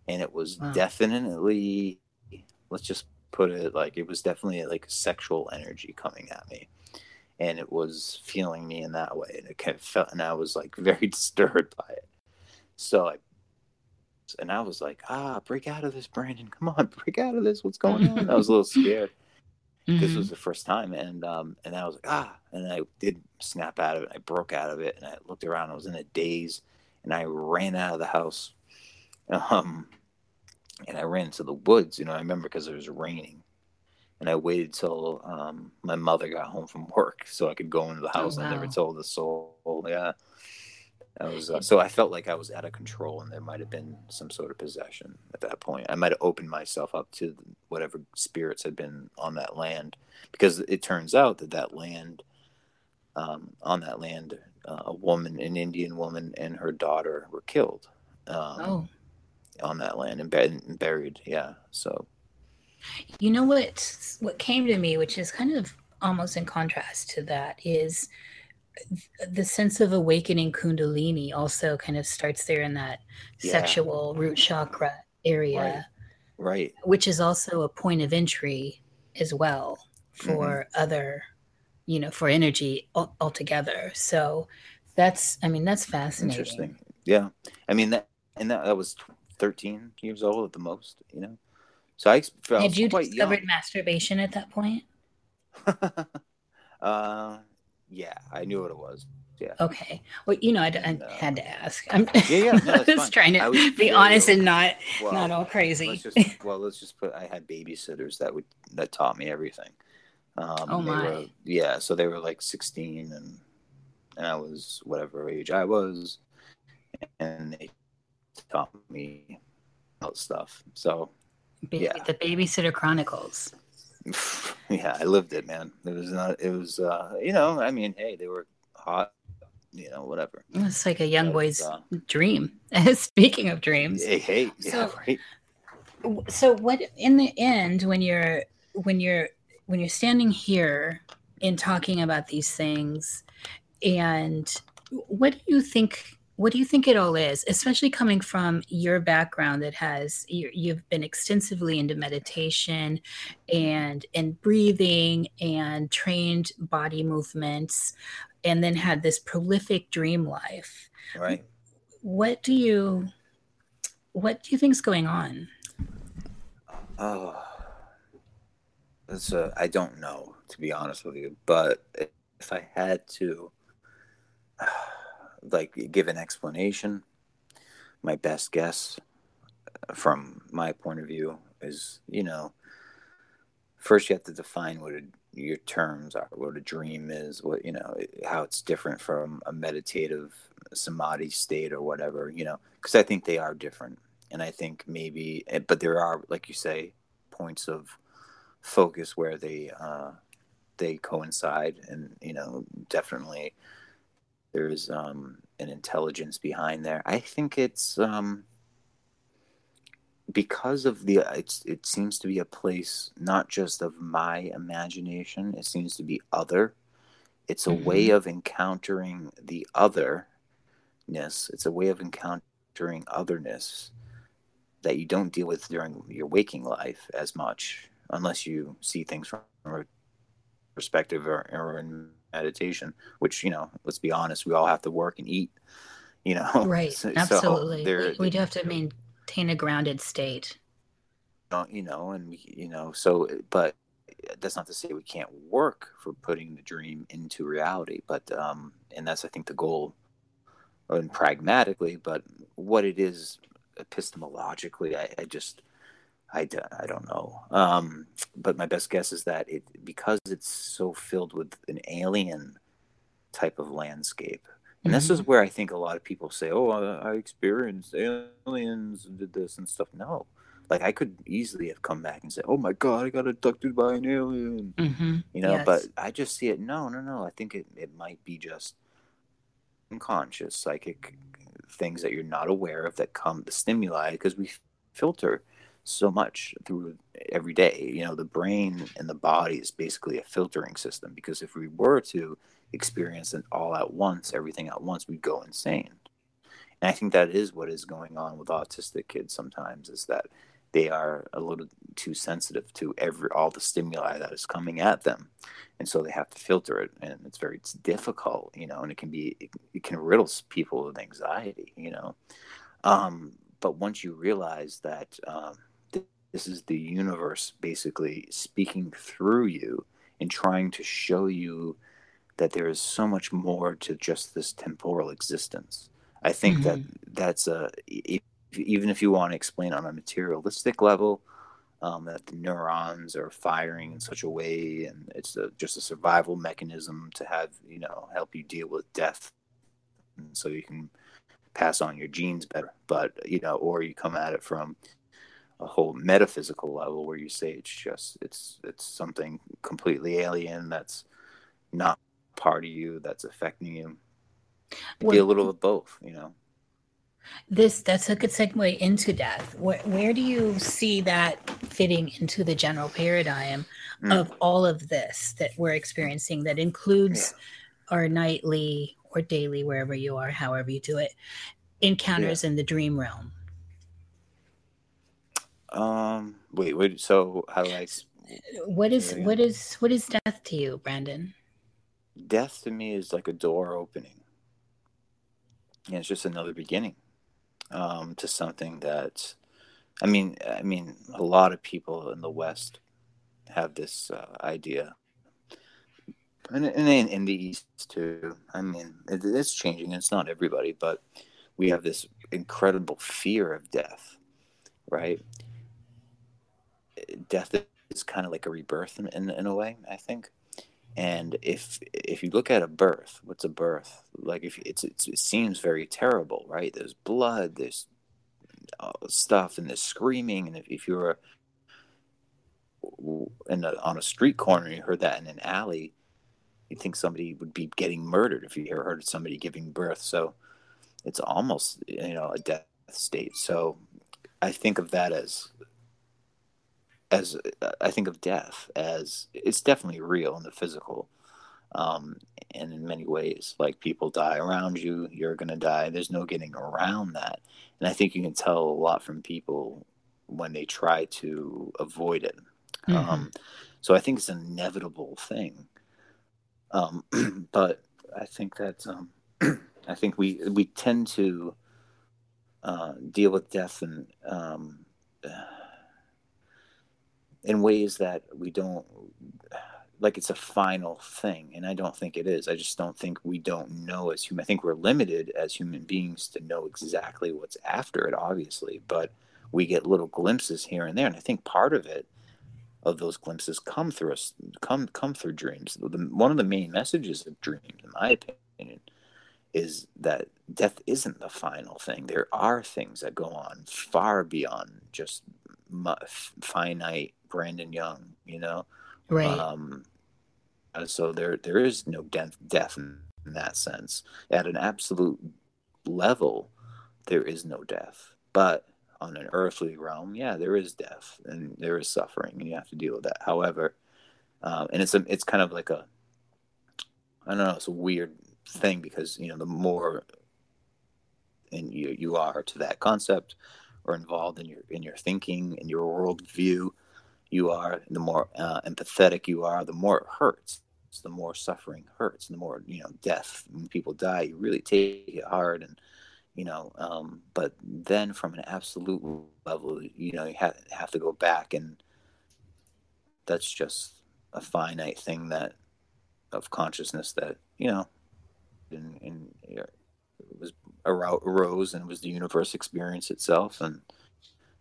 And it was Wow. definitely, let's just put it like, it was definitely like sexual energy coming at me. And it was feeling me in that way. And it kind of felt, and I was like very disturbed by it. So I and I was like, ah, break out of this, Brandon. Come on, break out of this. What's going on? I was a little scared because Mhm. it was the first time, and um, and I was like, ah, and I did snap out of it. I broke out of it, and I looked around. I was in a daze, and I ran out of the house, um, and I ran to the woods. You know, I remember because it was raining, and I waited till um, my mother got home from work so I could go into the Oh, house. I never told a soul. Yeah. I was uh, so I felt like I was out of control, and there might have been some sort of possession at that point. I might have opened myself up to whatever spirits had been on that land, because it turns out that that land, um, on that land, uh, a woman, an Indian woman, and her daughter were killed um, oh, on that land and, and buried. Yeah, so you know what? What came to me, which is kind of almost in contrast to that, is the sense of awakening Kundalini. Also, kind of starts there in that Yeah. sexual root chakra area, right, which is also a point of entry as well for Mm-hmm. other, you know, for energy al- altogether. So that's, I mean, that's fascinating. interesting. Yeah, I mean that, and that, that was thirteen years old at the most. You know, so I, I Had you quite young. discovered masturbation at that point? uh, yeah, I knew what it was. Yeah. Okay. Well, you know, I, I No. had to ask. I'm Yeah, yeah, no, I that's was fine. trying to was be honest and not Well, not all crazy. let's just well, let's just put. I had babysitters that would that taught me everything. Um, Oh, my. Were, yeah, so they were like sixteen, and and I was whatever age I was, and they taught me about stuff. So Ba- yeah. The Babysitter Chronicles. yeah, I lived it, man. It was not. It was, uh, you know. I mean, hey, they were hot, you know, whatever. It's like a young boy's uh, dream. Speaking of dreams, Hey, hey, yeah, So- right. so what in the end when you're when you're when you're standing here and talking about these things and what do you think what do you think it all is especially coming from your background that has you, have been extensively into meditation and and breathing and trained body movements and then had this prolific dream life. Right. What do you what do you think's going on? Oh it's a, i don't know to be honest with you but if i had to like give an explanation. My best guess, from my point of view, is you know, first you have to define what a, your terms are, what a dream is, what you know, how it's different from a meditative samadhi state or whatever, you know, because I think they are different, and I think maybe, eh, but there are, like you say, points of focus where they uh, they coincide, and you know, definitely there's um, an intelligence behind there. I think it's um, because of the it's it seems to be a place not just of my imagination. It seems to be other. It's a mm-hmm. way of encountering the otherness. It's a way of encountering otherness that you don't deal with during your waking life as much, unless you see things from a perspective or, or in meditation, which, you know, let's be honest, we all have to work and eat, you know. Right. So, Absolutely. So we, we do have to maintain a grounded state. You know, and, you know, so, but that's not to say we can't work for putting the dream into reality, but, um, and that's, I think, the goal and pragmatically, but what it is epistemologically, I, I just, I, I don't know. Um, but my best guess is that it because it's so filled with an alien type of landscape. And mm-hmm. this is mm-hmm. where I think a lot of people say, "Oh, I, I experienced aliens and did this and stuff." No, like I could easily have come back and said, "Oh my God, I got abducted by an alien," mm-hmm. you know. Yes. But I just see it. No, no, no. I think it it might be just unconscious psychic things that you're not aware of that come the stimuli because we filter so much through every day. You know, the brain and the body is basically a filtering system because if we were to experience it all at once, everything at once, we'd go insane. And I think that is what is going on with autistic kids sometimes is that they are a little too sensitive to every all the stimuli that is coming at them and so they have to filter it and it's very it's difficult you know and it can be it, it can riddle people with anxiety you know um, but once you realize that um, this is the universe basically speaking through you and trying to show you that there is so much more to just this temporal existence. I think mm-hmm. that that's a if, even if you want to explain on a materialistic level um, that the neurons are firing in such a way, and it's a, just a survival mechanism to have you know help you deal with death, and so you can pass on your genes better. But you know, or you come at it from a whole metaphysical level where you say it's just it's it's something completely alien that's not part of you that's affecting you well, be a little of both you know this that's a good segue into death where, where do you see that fitting into the general paradigm mm. of all of this that we're experiencing that includes yeah. our nightly or daily wherever you are however you do it encounters yeah. in the dream realm um, wait, wait. So how do I? What is what is what is death to you, Brandon? Death to me is like a door opening. And it's just another beginning um, to something that, I mean, I mean, a lot of people in the West have this uh, idea, and, and in, in the East too. I mean, it, it's changing. It's not everybody, but we have this incredible fear of death, right? Death is kind of like a rebirth in, in, in a way, I think. And if if you look at a birth, what's a birth? Like if it's, it's it seems very terrible, right? There's blood, there's uh, stuff, and there's screaming. And if, if you were in a, on a street corner you heard that in an alley, you'd think somebody would be getting murdered if you heard somebody giving birth. So it's almost you know a death state. So I think of that as as I think of death as it's definitely real in the physical, Um, and in many ways, like people die around you, you're going to die. There's no getting around that. And I think you can tell a lot from people when they try to avoid it. Mm-hmm. Um, so I think it's an inevitable thing. Um, but I think that um, I think we we tend to uh, deal with death and um, in ways that we don't like it's a final thing and i don't think it is. I just don't think we don't know as human i think we're limited as human beings to know exactly what's after it obviously but we get little glimpses here and there and i think part of it of those glimpses come through us come come through dreams. The, one of the main messages of dreams in my opinion is that death isn't the final thing. There are things that go on far beyond just finite brandon young you know? Right. Um so there there is no death death in, in that sense. At an absolute level there is no death but on an earthly realm, yeah, there is death and there is suffering, and you have to deal with that. However, um, and it's a, it's kind of like a, I don't know, it's a weird thing because you know the more and you you are to that concept or involved in your in your thinking and your worldview, you are the more uh, empathetic you are, the more it hurts. The more suffering hurts, and the more you know death. When people die, you really take it hard and you know um, but then from an absolute level you know you have, have to go back and that's just a finite thing that of consciousness that you know and, and it was arose and it was the universe experience itself and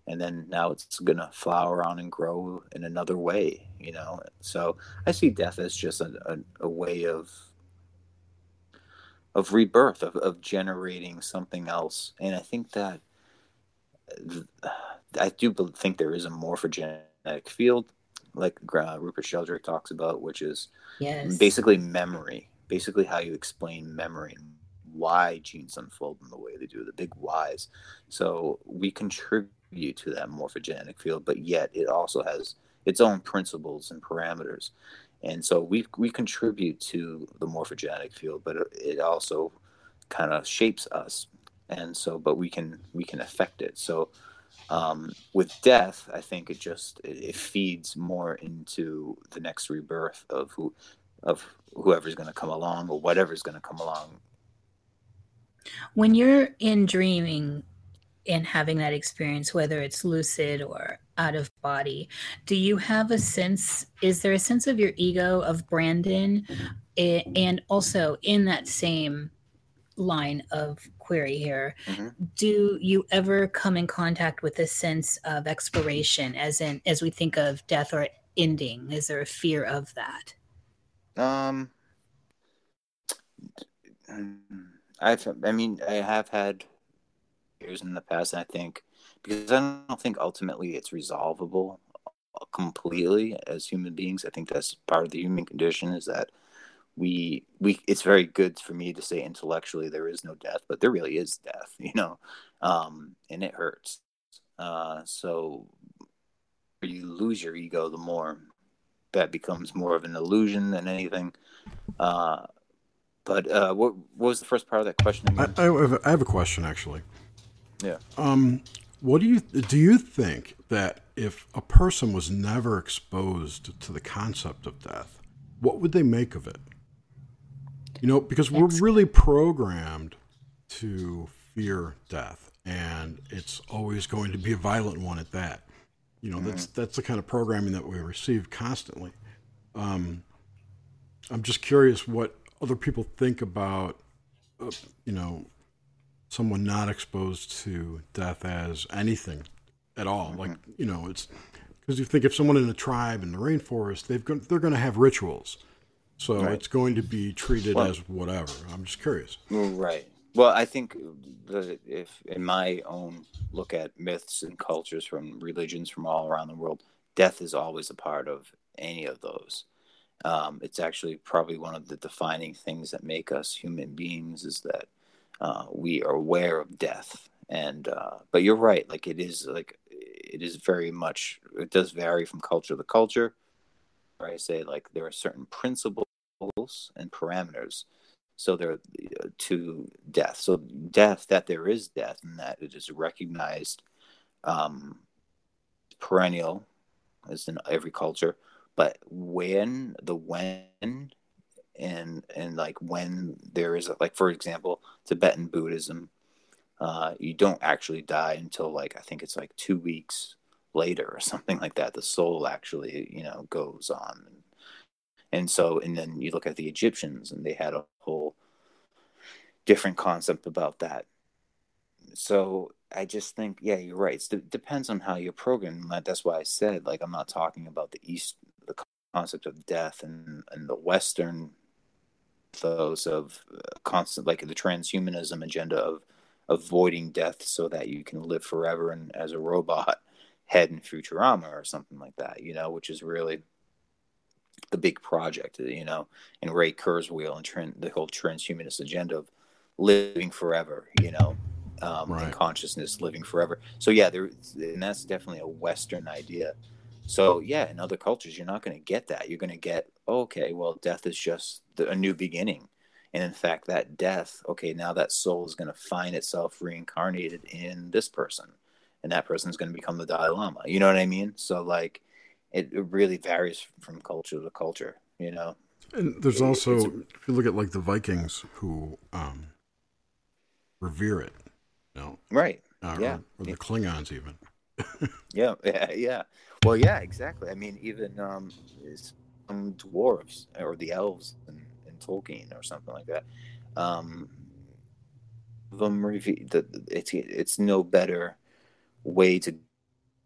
and then now it's gonna flower on and grow in another way you know? So i see death as just a, a, a way of of rebirth of, of generating something else. And i think that i do think there is a morphogenetic field like uh, rupert sheldrake talks about which is yes. basically memory basically how you explain memory and why genes unfold in the way they do the big whys. So we contribute to that morphogenetic field but yet it also has its own principles and parameters and so we we contribute to the morphogenetic field, but it also kind of shapes us, and so but we can we can affect it. So um, with death, I think it just it, it feeds more into the next rebirth of who of whoever's going to come along or whatever's going to come along. When you're in dreaming and having that experience, whether it's lucid or out of body. Do you have a sense is there a sense of your ego of brandon and also in that same line of query here mm-hmm. do you ever come in contact with a sense of expiration, as in as we think of death or ending? Is there a fear of that? Um i've i mean i have had years in the past and i think because I don't think ultimately it's resolvable completely as human beings. I think that's part of the human condition is that we we it's very good for me to say intellectually there is no death, but there really is death, you know, um, and it hurts. Uh, so you lose your ego, the more that becomes more of an illusion than anything. Uh, but uh, what, what was the first part of that question? I, I, have, I have a question actually. Yeah. Um, what do you do? You think that if a person was never exposed to the concept of death, what would they make of it? You know, because we're really programmed to fear death, and it's always going to be a violent one at that. You know, that's mm-hmm. that's the kind of programming that we receive constantly. Um, I'm just curious what other people think about, uh, you know, someone not exposed to death as anything at all. Mm-hmm. Like you know, it's because you think if someone in a tribe in the rainforest, they've got, they're going to have rituals, so right. it's going to be treated well, as whatever. I'm just curious. Right. Well, I think the, if in my own look at myths and cultures from religions from all around the world, death is always a part of any of those. Um, it's actually probably one of the defining things that make us human beings is that uh, we are aware of death and uh, but you're right like it is like it is very much it does vary from culture to culture i say like there are certain principles and parameters. So there are uh, to death. So death that there is death and that it is recognized um, perennial as in every culture, but when the when and and like when there is a, like for example Tibetan Buddhism, uh, you don't actually die until like I think it's like two weeks later or something like that. The soul actually you know goes on, and, and so and then you look at the Egyptians and they had a whole different concept about that. So I just think, yeah, you're right. It depends on how you're programmed. That's why I said, like, I'm not talking about the East, the concept of death and, and the Western ethos of uh, constant, like the transhumanism agenda of avoiding death so that you can live forever and as a robot head in Futurama or something like that, you know, which is really the big project, you know, and Ray Kurzweil and the whole transhumanist agenda of living forever, you know, um, right. and consciousness living forever. So yeah, there, and that's definitely a Western idea. So yeah, in other cultures, you're not going to get that. You're going to get okay, well, death is just the, a new beginning, and in fact, that death, okay, now that soul is going to find itself reincarnated in this person, and that person is going to become the Dalai Lama. You know what I mean? So like, it, it really varies from culture to culture. You know. And there's also, if you look at like the Vikings who um, revere it, no. Right. Uh, yeah. Or, or the Klingons even. yeah, yeah, yeah. Well, yeah, exactly. I mean, even um, some dwarves or the elves in, in Tolkien or something like that. Um, them it's it's no better way to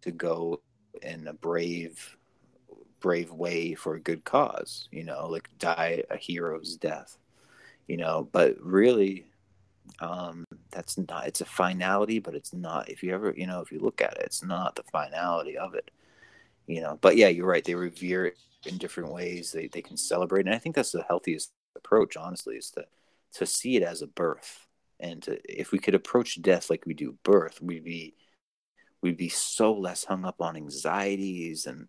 to go in a brave brave way for a good cause you know like die a hero's death you know but really um, that's not it's a finality but it's not if you ever you know if you look at it it's not the finality of it you know but yeah you're right they revere it in different ways they, they can celebrate and i think that's the healthiest approach honestly is to to see it as a birth and to, if we could approach death like we do birth we'd be we'd be so less hung up on anxieties and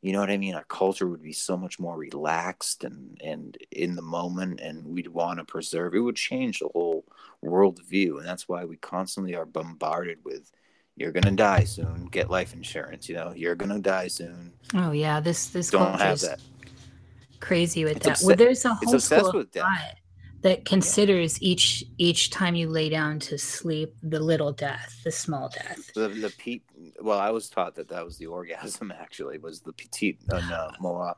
you know what I mean? Our culture would be so much more relaxed and and in the moment, and we'd want to preserve. It would change the whole worldview, and that's why we constantly are bombarded with, "You're gonna die soon. Get life insurance." You know, "You're gonna die soon." Oh yeah, this this don't have that. Crazy with it's that. well, there's a whole school of thought that considers yeah. each each time you lay down to sleep the little death, the small death. The the pe- well, I was taught that that was the orgasm. Actually, was the petite uh, no more.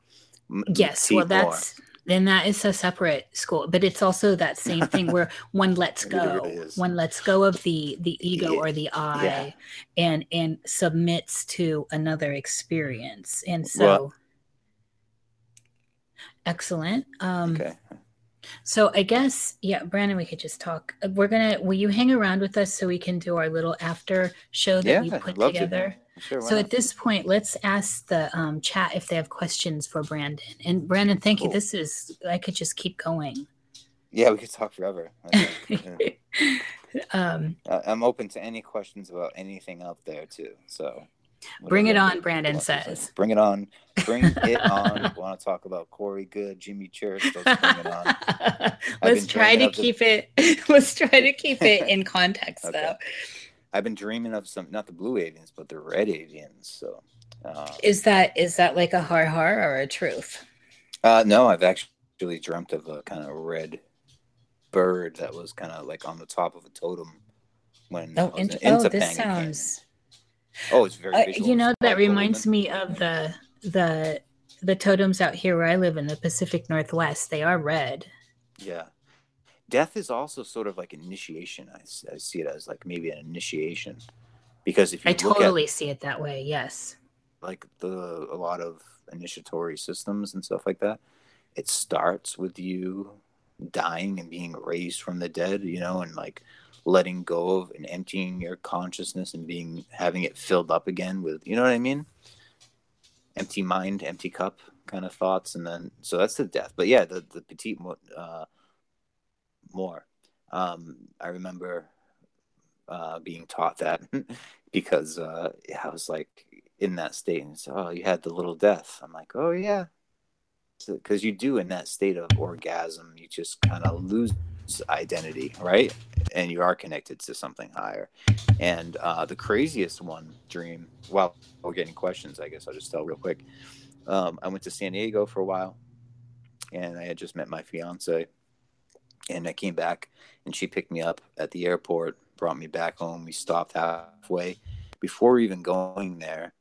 Yes, well, that's then that is a separate school, but it's also that same thing where one lets go, one lets go of the the ego yeah. or the I, yeah. and and submits to another experience, and so. Well, excellent. Um, okay. So I guess, yeah, Brandon, we could just talk. We're gonna. Will you hang around with us so we can do our little after show that yeah, we put together? Sure, so at this point, let's ask the um, chat if they have questions for Brandon. And Brandon, thank cool. you. This is I could just keep going. Yeah, we could talk forever. um, I'm open to any questions about anything out there too. So Bring it on, Brandon says. Bring it on. Bring it on. Want to talk about Corey Goode, Jimmy Church? Let's bring it on. let's try to keep the... it. Let's try to keep it in context, okay. though. I've been dreaming of some, not the blue avians, but the red avians. So, uh, is that is that like a har har or a truth? Uh, no, I've actually dreamt of a kind of red bird that was kind of like on the top of a totem when oh, in, oh this sounds. Oh, it's very. Uh, you know that reminds me of the the the totems out here where I live in the Pacific Northwest. They are red. Yeah, death is also sort of like initiation. I, I see it as like maybe an initiation because if you I totally at, see it that way. Yes, like the a lot of initiatory systems and stuff like that. It starts with you dying and being raised from the dead, you know, and like letting go of and emptying your consciousness and being having it filled up again with you know what I mean? Empty mind, empty cup kind of thoughts, and then so that's the death. But yeah, the the petite uh, mort. Um, I remember uh, being taught that because uh, I was like in that state and so oh you had the little death. I'm like oh yeah, because you do in that state of orgasm, you just kind of lose identity, right? And you are connected to something higher. And uh, the craziest one dream, well, we're getting questions, I guess I'll just tell real quick. Um, I went to San Diego for a while and I had just met my fiance. And I came back and she picked me up at the airport, brought me back home. We stopped halfway. Before even going there,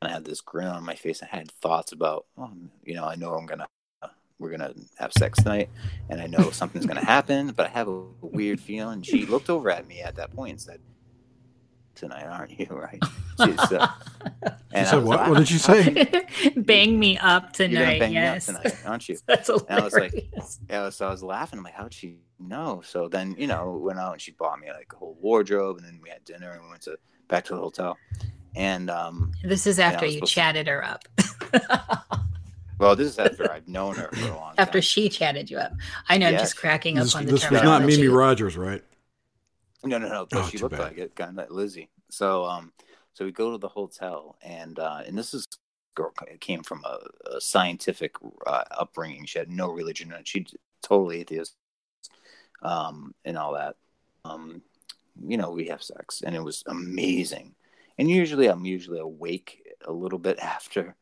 And I had this grin on my face. I had thoughts about, oh, you know, I know I'm gonna, we're gonna have sex tonight, and I know something's gonna happen, but I have a weird feeling. She looked over at me at that point and said, "Tonight, aren't you?" Right? She's, uh, and she said, what? Like, what did you say? bang me up tonight. bang yes. me up tonight, aren't you? That's hilarious. And I was like, yeah. So I was laughing. I'm like, how'd she know? So then, you know, went out and she bought me like a whole wardrobe, and then we had dinner and we went to back to the hotel. And um, this is after you supposed to- chatted her up. well, this is after I've known her for a long after time. she chatted you up. I know I'm just cracking up This, on the this was not. Mimi Rogers, right? No, no, no. But Oh, she looked bad. like it, kind of like Lizzie. So, um, so we go to the hotel, and uh, and this is girl came from a, a scientific uh, upbringing. She had no religion. and She totally atheist, um, and all that. Um, you know, we have sex, and it was amazing. And usually, I'm usually awake a little bit after,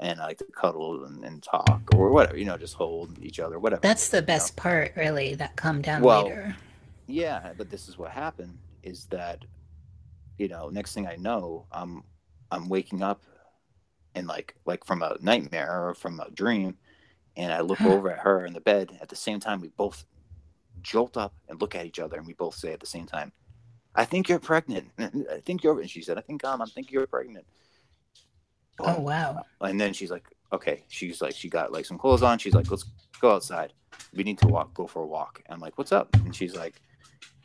and I like to cuddle and, and talk or whatever. You know, just hold each other, whatever. That's the you know? best part, really. That come down Well, later. Yeah, but this is what happened is that you know, next thing I know, I'm I'm waking up and like like from a nightmare or from a dream and I look over at her in the bed at the same time we both jolt up and look at each other and we both say at the same time, I think you're pregnant. I think you're and she said, I think I'm I think you're pregnant. Oh wow. And then she's like, okay. She's like, she got like some clothes on. She's like, let's go outside. We need to walk, go for a walk. I'm like, what's up? And she's like,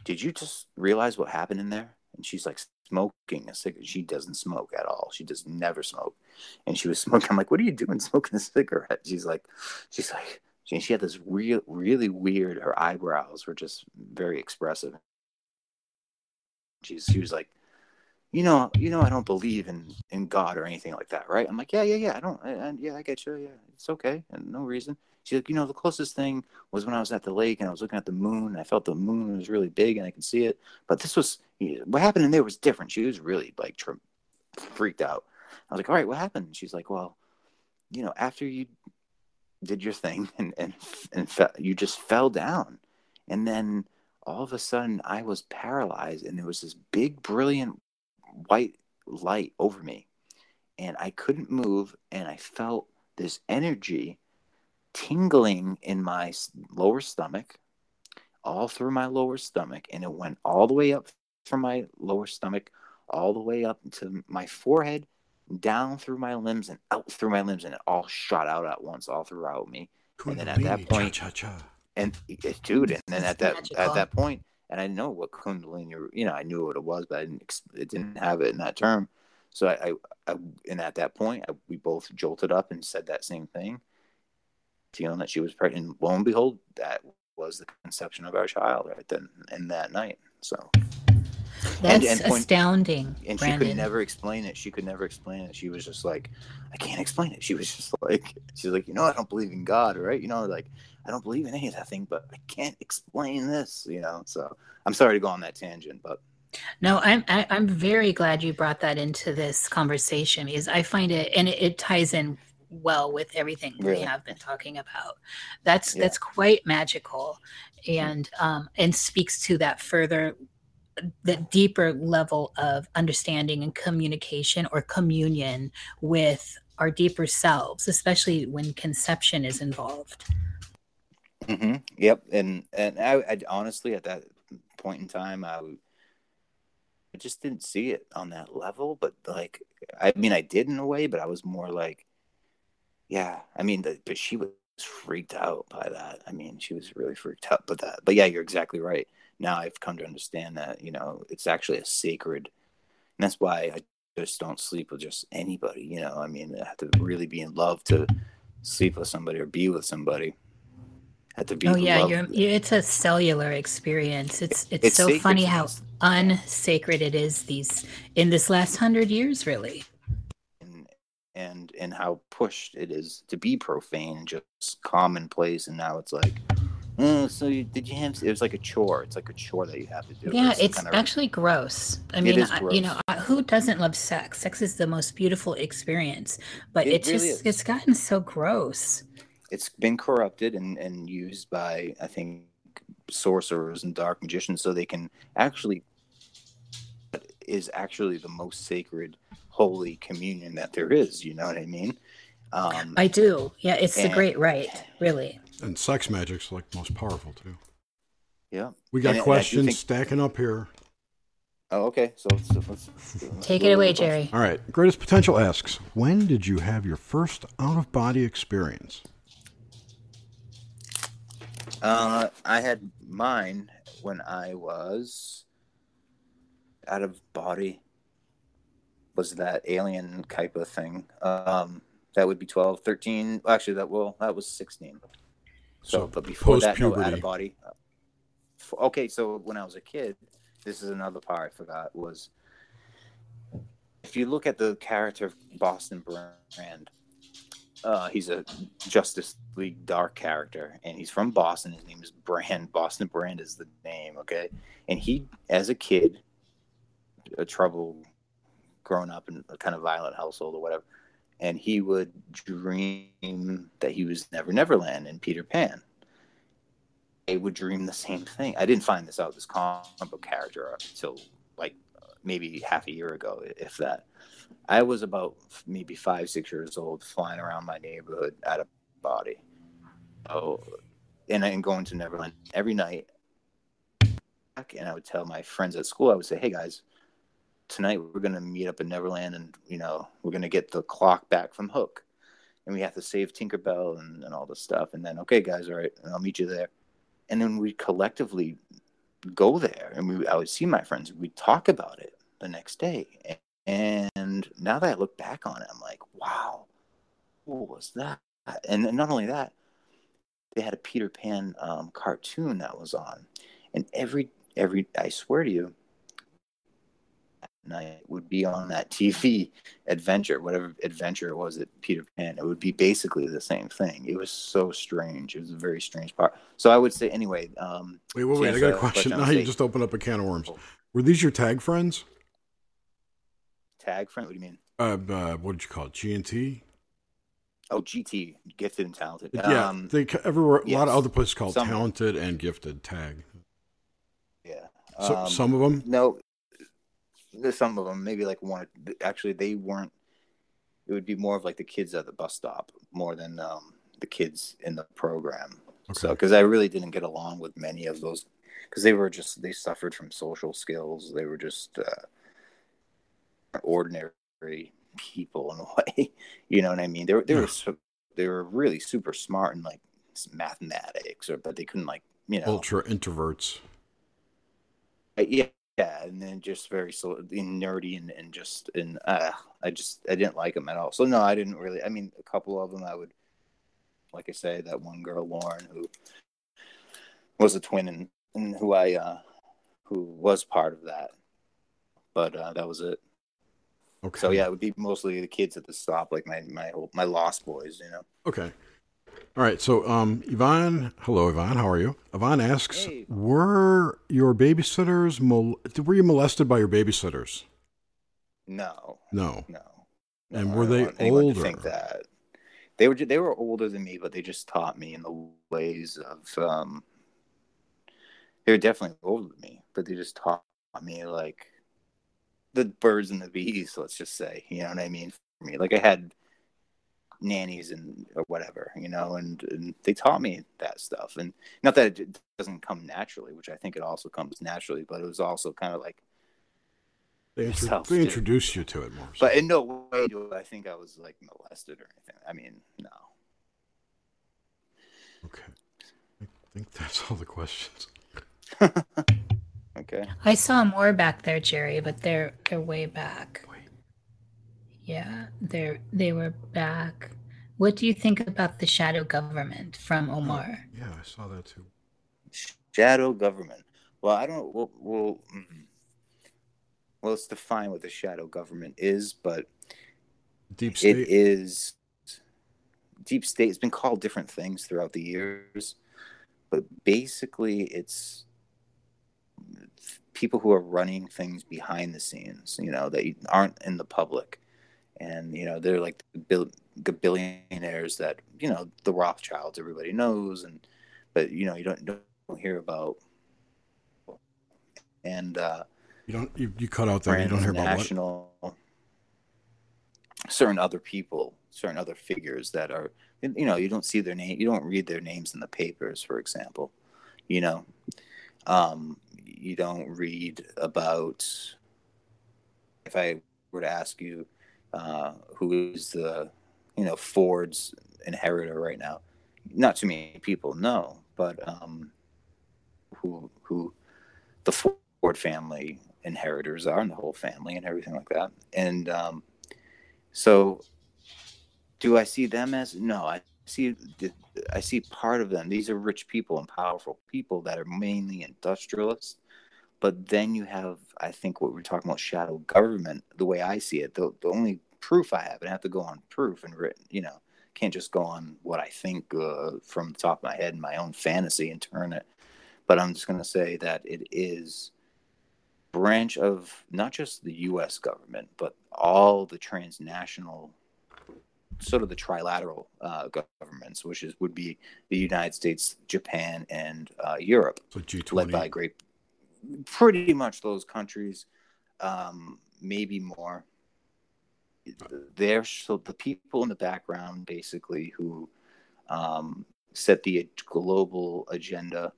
did you just realize what happened in there? And she's like, smoking a cigarette. She doesn't smoke at all. She does never smoke. And she was smoking. I'm like, what are you doing smoking a cigarette? She's like, she's like, she, she had this real, really weird, her eyebrows were just very expressive. She's, she was like, you know, you know, I don't believe in in God or anything like that, right? I'm like, yeah, yeah, yeah. I don't, I, yeah, I get you. Yeah, it's okay, and no reason. She's like, you know, the closest thing was when I was at the lake and I was looking at the moon. And I felt the moon was really big and I could see it, but this was what happened in there was different. She was really like tr- freaked out. I was like, all right, what happened? She's like, well, you know, after you did your thing and and and fe- you just fell down, and then all of a sudden I was paralyzed, and there was this big, brilliant white light over me and I couldn't move and I felt this energy tingling in my lower stomach all through my lower stomach and it went all the way up from my lower stomach all the way up to my forehead down through my limbs and out through my limbs and it all shot out at once all throughout me And then at that point- cha-cha-cha. and it- dude and then at that Magical. at that point and i know what kundalini you know i knew what it was but i didn't it didn't have it in that term so i, I, I and at that point I, we both jolted up and said that same thing feeling that she was pregnant and lo and behold that was the conception of our child right then and that night so That's and point- astounding, and she could never explain it. She could never explain it. She was just like, I can't explain it. She was just like, she's like, you know, I don't believe in God, right? You know, like I don't believe in any of that thing, but I can't explain this, you know. So I'm sorry to go on that tangent, but No, I'm I, I'm very glad you brought that into this conversation because I find it and it, it ties in well with everything we have been talking about. That's Yeah. that's quite magical, and um, and speaks to that further, that deeper level of understanding and communication or communion with our deeper selves, especially when conception is involved. Mm-hmm. yep. And and I, I honestly at that point in time, I, I just didn't see it on that level. But like, I mean, I did in a way, but I was more like, yeah. I mean, the, but she was freaked out by that. I mean, she was really freaked out by that. But yeah, you're exactly right. Now I've come to understand that you know it's actually a sacred, and that's why I just don't sleep with just anybody. You know, I mean, I have to really be in love to sleep with somebody or be with somebody. Have to be. Oh yeah, you're, you it's a cellular experience. It's it's, It's so funny how unsacred it is these in this last hundred years, really. And and how pushed it is to be profane and just commonplace and now it's like oh, so you, did you have it was like a chore it's like a chore that you have to do Yeah, It's it's kind of- actually gross. I mean, I, you know. I- who doesn't love sex? Sex is the most beautiful experience, but It it's really just is. it's gotten so gross. it's been corrupted and, and used by I think sorcerers and dark magicians so they can actually is actually the most sacred holy communion that there is you know what I mean um, I do. Yeah, it's the And- great right, really. And sex magic's like most powerful too. yeah We got And I- and I do questions think- stacking up here. oh okay so let's, let's, let's Take it away. Jerry. All right. Greatest Potential asks, when did you have your first out of body experience? Uh, I had mine when I was out of body. Was that alien type of thing? Um, that would be 12, 13. Actually, that well, that was 16. So, So but before that, no, out of body. Okay, so when I was a kid, this is another part I forgot was if you look at the character of Boston Brand, uh, he's a Justice League dark character, and he's from Boston. His name is Brand. Boston Brand is the name, okay? And he, as a kid, a trouble growing up in a kind of violent household or whatever, and he would dream that he was Never Neverland and Peter Pan. I would dream the same thing. I didn't find this out, this comic book character, until like maybe half a year ago, if that. I was about maybe five, six years old, flying around my neighborhood out of body. Oh, and and going to Neverland every night. And I would tell my friends at school, I would say, "Hey guys, tonight we're gonna meet up in Neverland, and you know we're gonna get the clock back from Hook, and we have to save Tinkerbell and, and all this stuff. And then, okay, guys, all right, I'll meet you there. And then we collectively go there, and we I would see my friends. We'd talk about it the next day. And now that I look back on it, I'm like, wow, what was that? And not only that, they had a Peter Pan um, cartoon that was on, and every every I swear to you, night would be on that TV adventure, whatever adventure it was at Peter Pan. It would be basically the same thing. It was so strange. It was a very strange part. So I would say anyway. Um, Wait, wait, wait. I got a question. Now you just opened up a can of worms. Were these your tag friends? tag friend. What do you mean? Uh, uh what did you call it? G and T? Oh, GT, gifted and talented. Yeah, Um, they everywhere. A lot of other places called talented and gifted tag. yeah. So, Um, some of them. No, there's some of them. Maybe like one. Actually, they weren't. It would be more of like the kids at the bus stop more than um, the kids in the program. So, because I really didn't get along with many of those, because they were just they suffered from social skills. They were just uh, ordinary people in a way. You know what I mean? They were they were so, they were really super smart in like mathematics, or but they couldn't like you know Ultra introverts. uh, yeah, yeah, and then just very so nerdy and, and just and uh, I just I didn't like them at all. So no, I didn't really. I mean, a couple of them I would, like I say, that one girl Lauren who was a twin and, and who I uh, who was part of that, but uh, that was it. Okay. So yeah, it would be mostly the kids at the stop, like my my whole, my lost boys, you know. Okay. All right. So, um, Yvonne, hello, Yvonne. How are you? Yvonne asks, Hey. were your babysitters, mol- were you molested by your babysitters? No, No. no. And No, were I don't they to think older? that they were they were older than me, but they just taught me in the ways of. Um, they were definitely older than me, but they just taught me like the birds and the bees. Let's just say, you know what I mean. For me, like I had nannies and or whatever, you know, and, and they taught me that stuff. And not that it doesn't come naturally, which I think it also comes naturally, but it was also kind of like They, intro- they introduced you to it more. so- But in no way do I think I was like molested or anything. I mean, no. okay. I think that's all the questions. Okay. I saw more back there, Jerry, but they're they're way back. Wait. Yeah, they're they were back. What do you think about the shadow government from Omar? Yeah, I saw that too. Shadow government. Well, I don't. Well, well, mm, well, let's define what the shadow government is. But deep state. It is deep state. It's been called different things throughout the years, but basically, it's people who are running things behind the scenes. You know, that aren't in the public, and you know they're like the billionaires that you know the Rothschilds everybody knows, and but you know you don't don't hear about and uh, you don't you, you cut out there. You don't hear about national, what? certain other people, certain other figures that are you know you don't see their name, you don't read their names in the papers, for example. You know, um, you don't read about. If I were to ask you, uh, who is the you know Ford's inheritor right now? Not too many people know, but um, who who the Ford family inheritors are and the whole family and everything like that. And um, so, do I see them as no? I see I see part of them. These are rich people and powerful people that are mainly industrialists. But then you have, I think, what we're talking about shadow government. The way I see it, the, the only proof I have, and I have to go on proof and written, you know, can't just go on what I think uh, from the top of my head and my own fantasy and turn it. But I'm just going to say that it is branch of not just the U.S. government, but all the transnational, sort of the trilateral uh, governments, which is would be the United States, Japan, and uh, Europe, so G20. led by great, pretty much those countries, um, maybe more. They're so the people in the background, basically, who um, set the global agenda.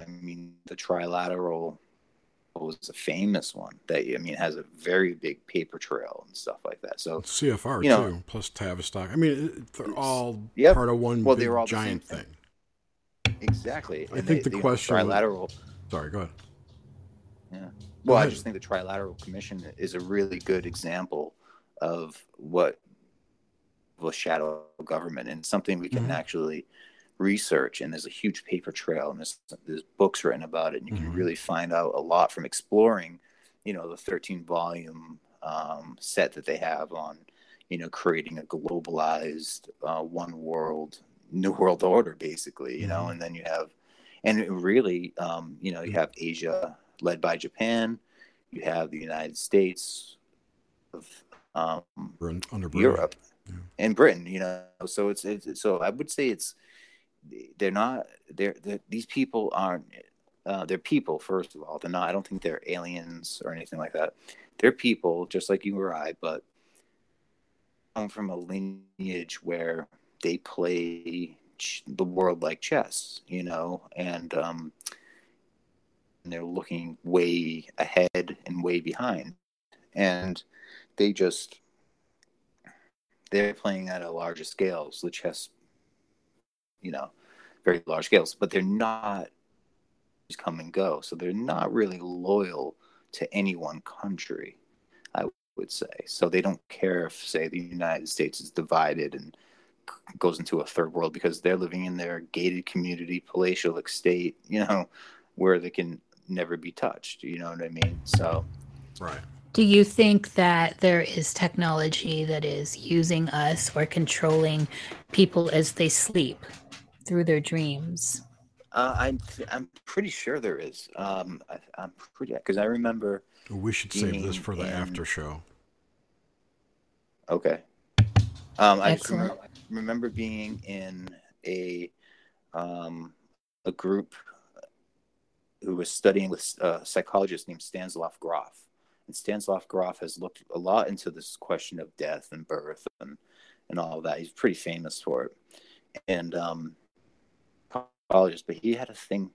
I mean, the trilateral was a famous one that I mean has a very big paper trail and stuff like that. So CFR you know, too, plus Tavistock. I mean, they're all yep. part of one well, big all giant thing. thing. Exactly. I and think they, the question trilateral. Was, sorry, go ahead. Yeah. Well, I just think the Trilateral Commission is a really good example of what a shadow government and something we can mm-hmm. actually research and there's a huge paper trail and there's, there's books written about it and you mm-hmm. can really find out a lot from exploring you know the 13 volume um, set that they have on you know creating a globalized uh, one world new world order basically you know mm-hmm. and then you have and really um, you know you have asia led by japan you have the united states of um, under europe yeah. and britain you know? So it's, it's so i would say it's they're not they're, they're these people aren't uh, they're people first of all. They're not i don't think they're aliens or anything like that. They're people just like you or i but come from a lineage where they play ch- the world like chess you know? And um and they're looking way ahead and way behind. And they just they're playing at a larger scale so the chess you know, very large scales, but they're not just come and go. So they're not really loyal to any one country, I would say. So they don't care if, say, the United States is divided and goes into a third world because they're living in their gated community, palatial estate, you know, where they can never be touched. You know what I mean? So, right. Do you think that there is technology that is using us or controlling people as they sleep? through their dreams? Uh, I'm I'm pretty sure there is. Um, I, am pretty because I remember. We should save this for the in... after show. Okay. Um, I remember, remember, being in a um, a group who was studying with a psychologist named Stanislav Grof, and Stanislav Grof has looked a lot into this question of death and birth and and all of that. He's pretty famous for it, and um, psychologist, but he had a thing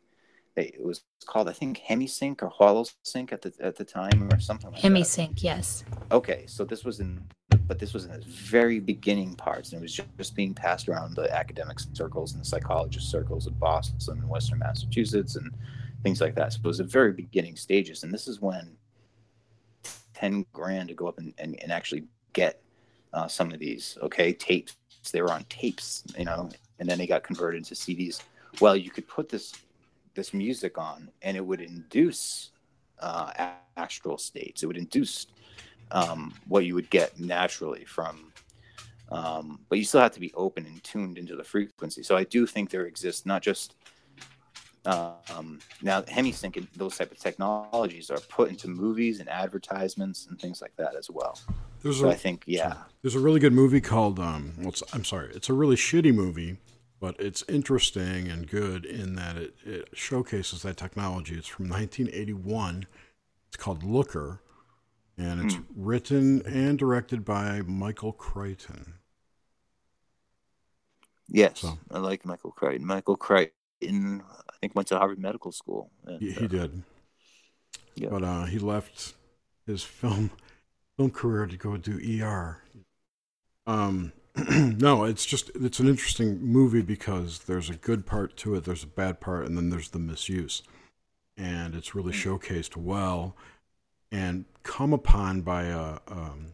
it was called, I think, HemiSync or HoloSync at the at the time, or something like HemiSync, that. yes. Okay, so this was in, but this was in the very beginning parts, and it was just, just being passed around the academic circles and the psychologist circles of Boston and Western Massachusetts and things like that. So it was the very beginning stages, and this is when ten grand to go up and, and, and actually get uh, some of these okay tapes. They were on tapes, you know, and then they got converted to CDs well, you could put this this music on, and it would induce uh, astral states. It would induce um, what you would get naturally from. Um, but you still have to be open and tuned into the frequency. So I do think there exists not just um, now HemiSync and those type of technologies are put into movies and advertisements and things like that as well. There's So a, I think yeah, there's a really good movie called um, well, I'm sorry, it's a really shitty movie, but it's interesting and good in that it, it showcases that technology. It's from 1981. It's called Looker, and it's written and directed by Michael Crichton. yes, So- I like Michael Crichton. Michael Crichton, think, went to Harvard Medical School. and, He, uh, did, Yeah. but uh, he left his film film career to go do ER. Um, no, it's just it's an interesting movie because there's a good part to it, there's a bad part, and then there's the misuse, and it's really showcased well, and come upon by a um,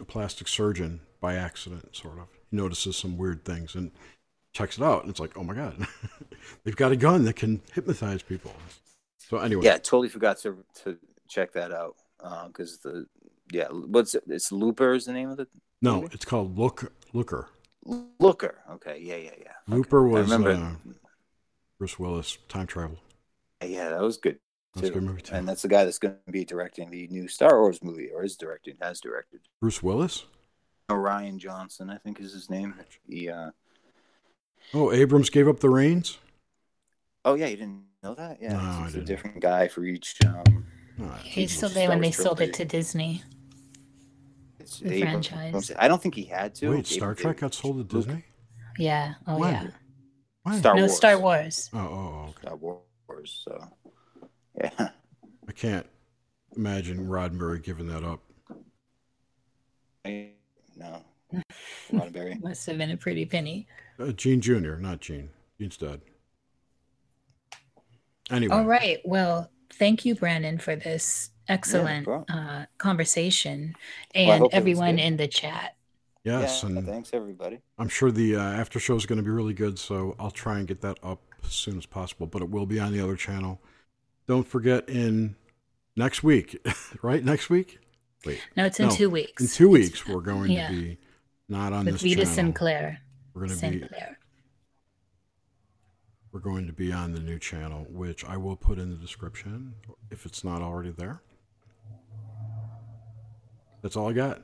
a plastic surgeon by accident, sort of. He notices some weird things and checks it out, and it's like, oh my god, they've got a gun that can hypnotize people. So anyway, Yeah, totally forgot to to check that out because the yeah, what's it? It's Looper is the name of the no, movie? it's called Look Looker. Looker. Okay, yeah, yeah, yeah. Looper I was remember. uh, Bruce Willis time travel. yeah, that was good. That's a good movie too. And that's the guy that's going to be directing the new Star Wars movie, or is directing, has directed. Bruce Willis. Rian Johnson, I think is his name. He, uh, Oh, Abrams gave up the reins. oh yeah, you didn't know that? Yeah, No, it's, I a didn't. different guy for each. Um, Oh, He's still there when they Wars sold it to Disney. it's The Abrams. franchise. I don't think he had to. Wait, Star Abrams- Trek got sold to Luke- Disney? Yeah. Oh When? yeah. When? Star no Wars. Star Wars. Oh, oh, oh, okay. Star Wars. So, yeah. I can't imagine Roddenberry giving that up. No. Roddenberry. Must have been a pretty penny. Uh, Gene Jr., not Gene. Gene's dead. Anyway, All right. Well, thank you, Brandon, for this excellent problem. uh, conversation and hope it was everyone in the chat. yes, yeah, and thanks everybody. I'm sure the uh, after show is going to be really good, so I'll try and get that up as soon as possible. But it will be on the other channel. Don't forget in next week, right? Next week. Wait, No, it's in No, two weeks. in two It's, weeks we're going yeah. to be not on with this Vita channel. Sinclair. We're going to be Sinclair. we're going to be on the new channel, which I will put in the description if it's not already there. That's all I got.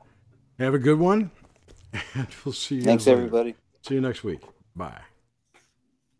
Have a good one, and we'll see you. Thanks later. everybody. See you next week. Bye.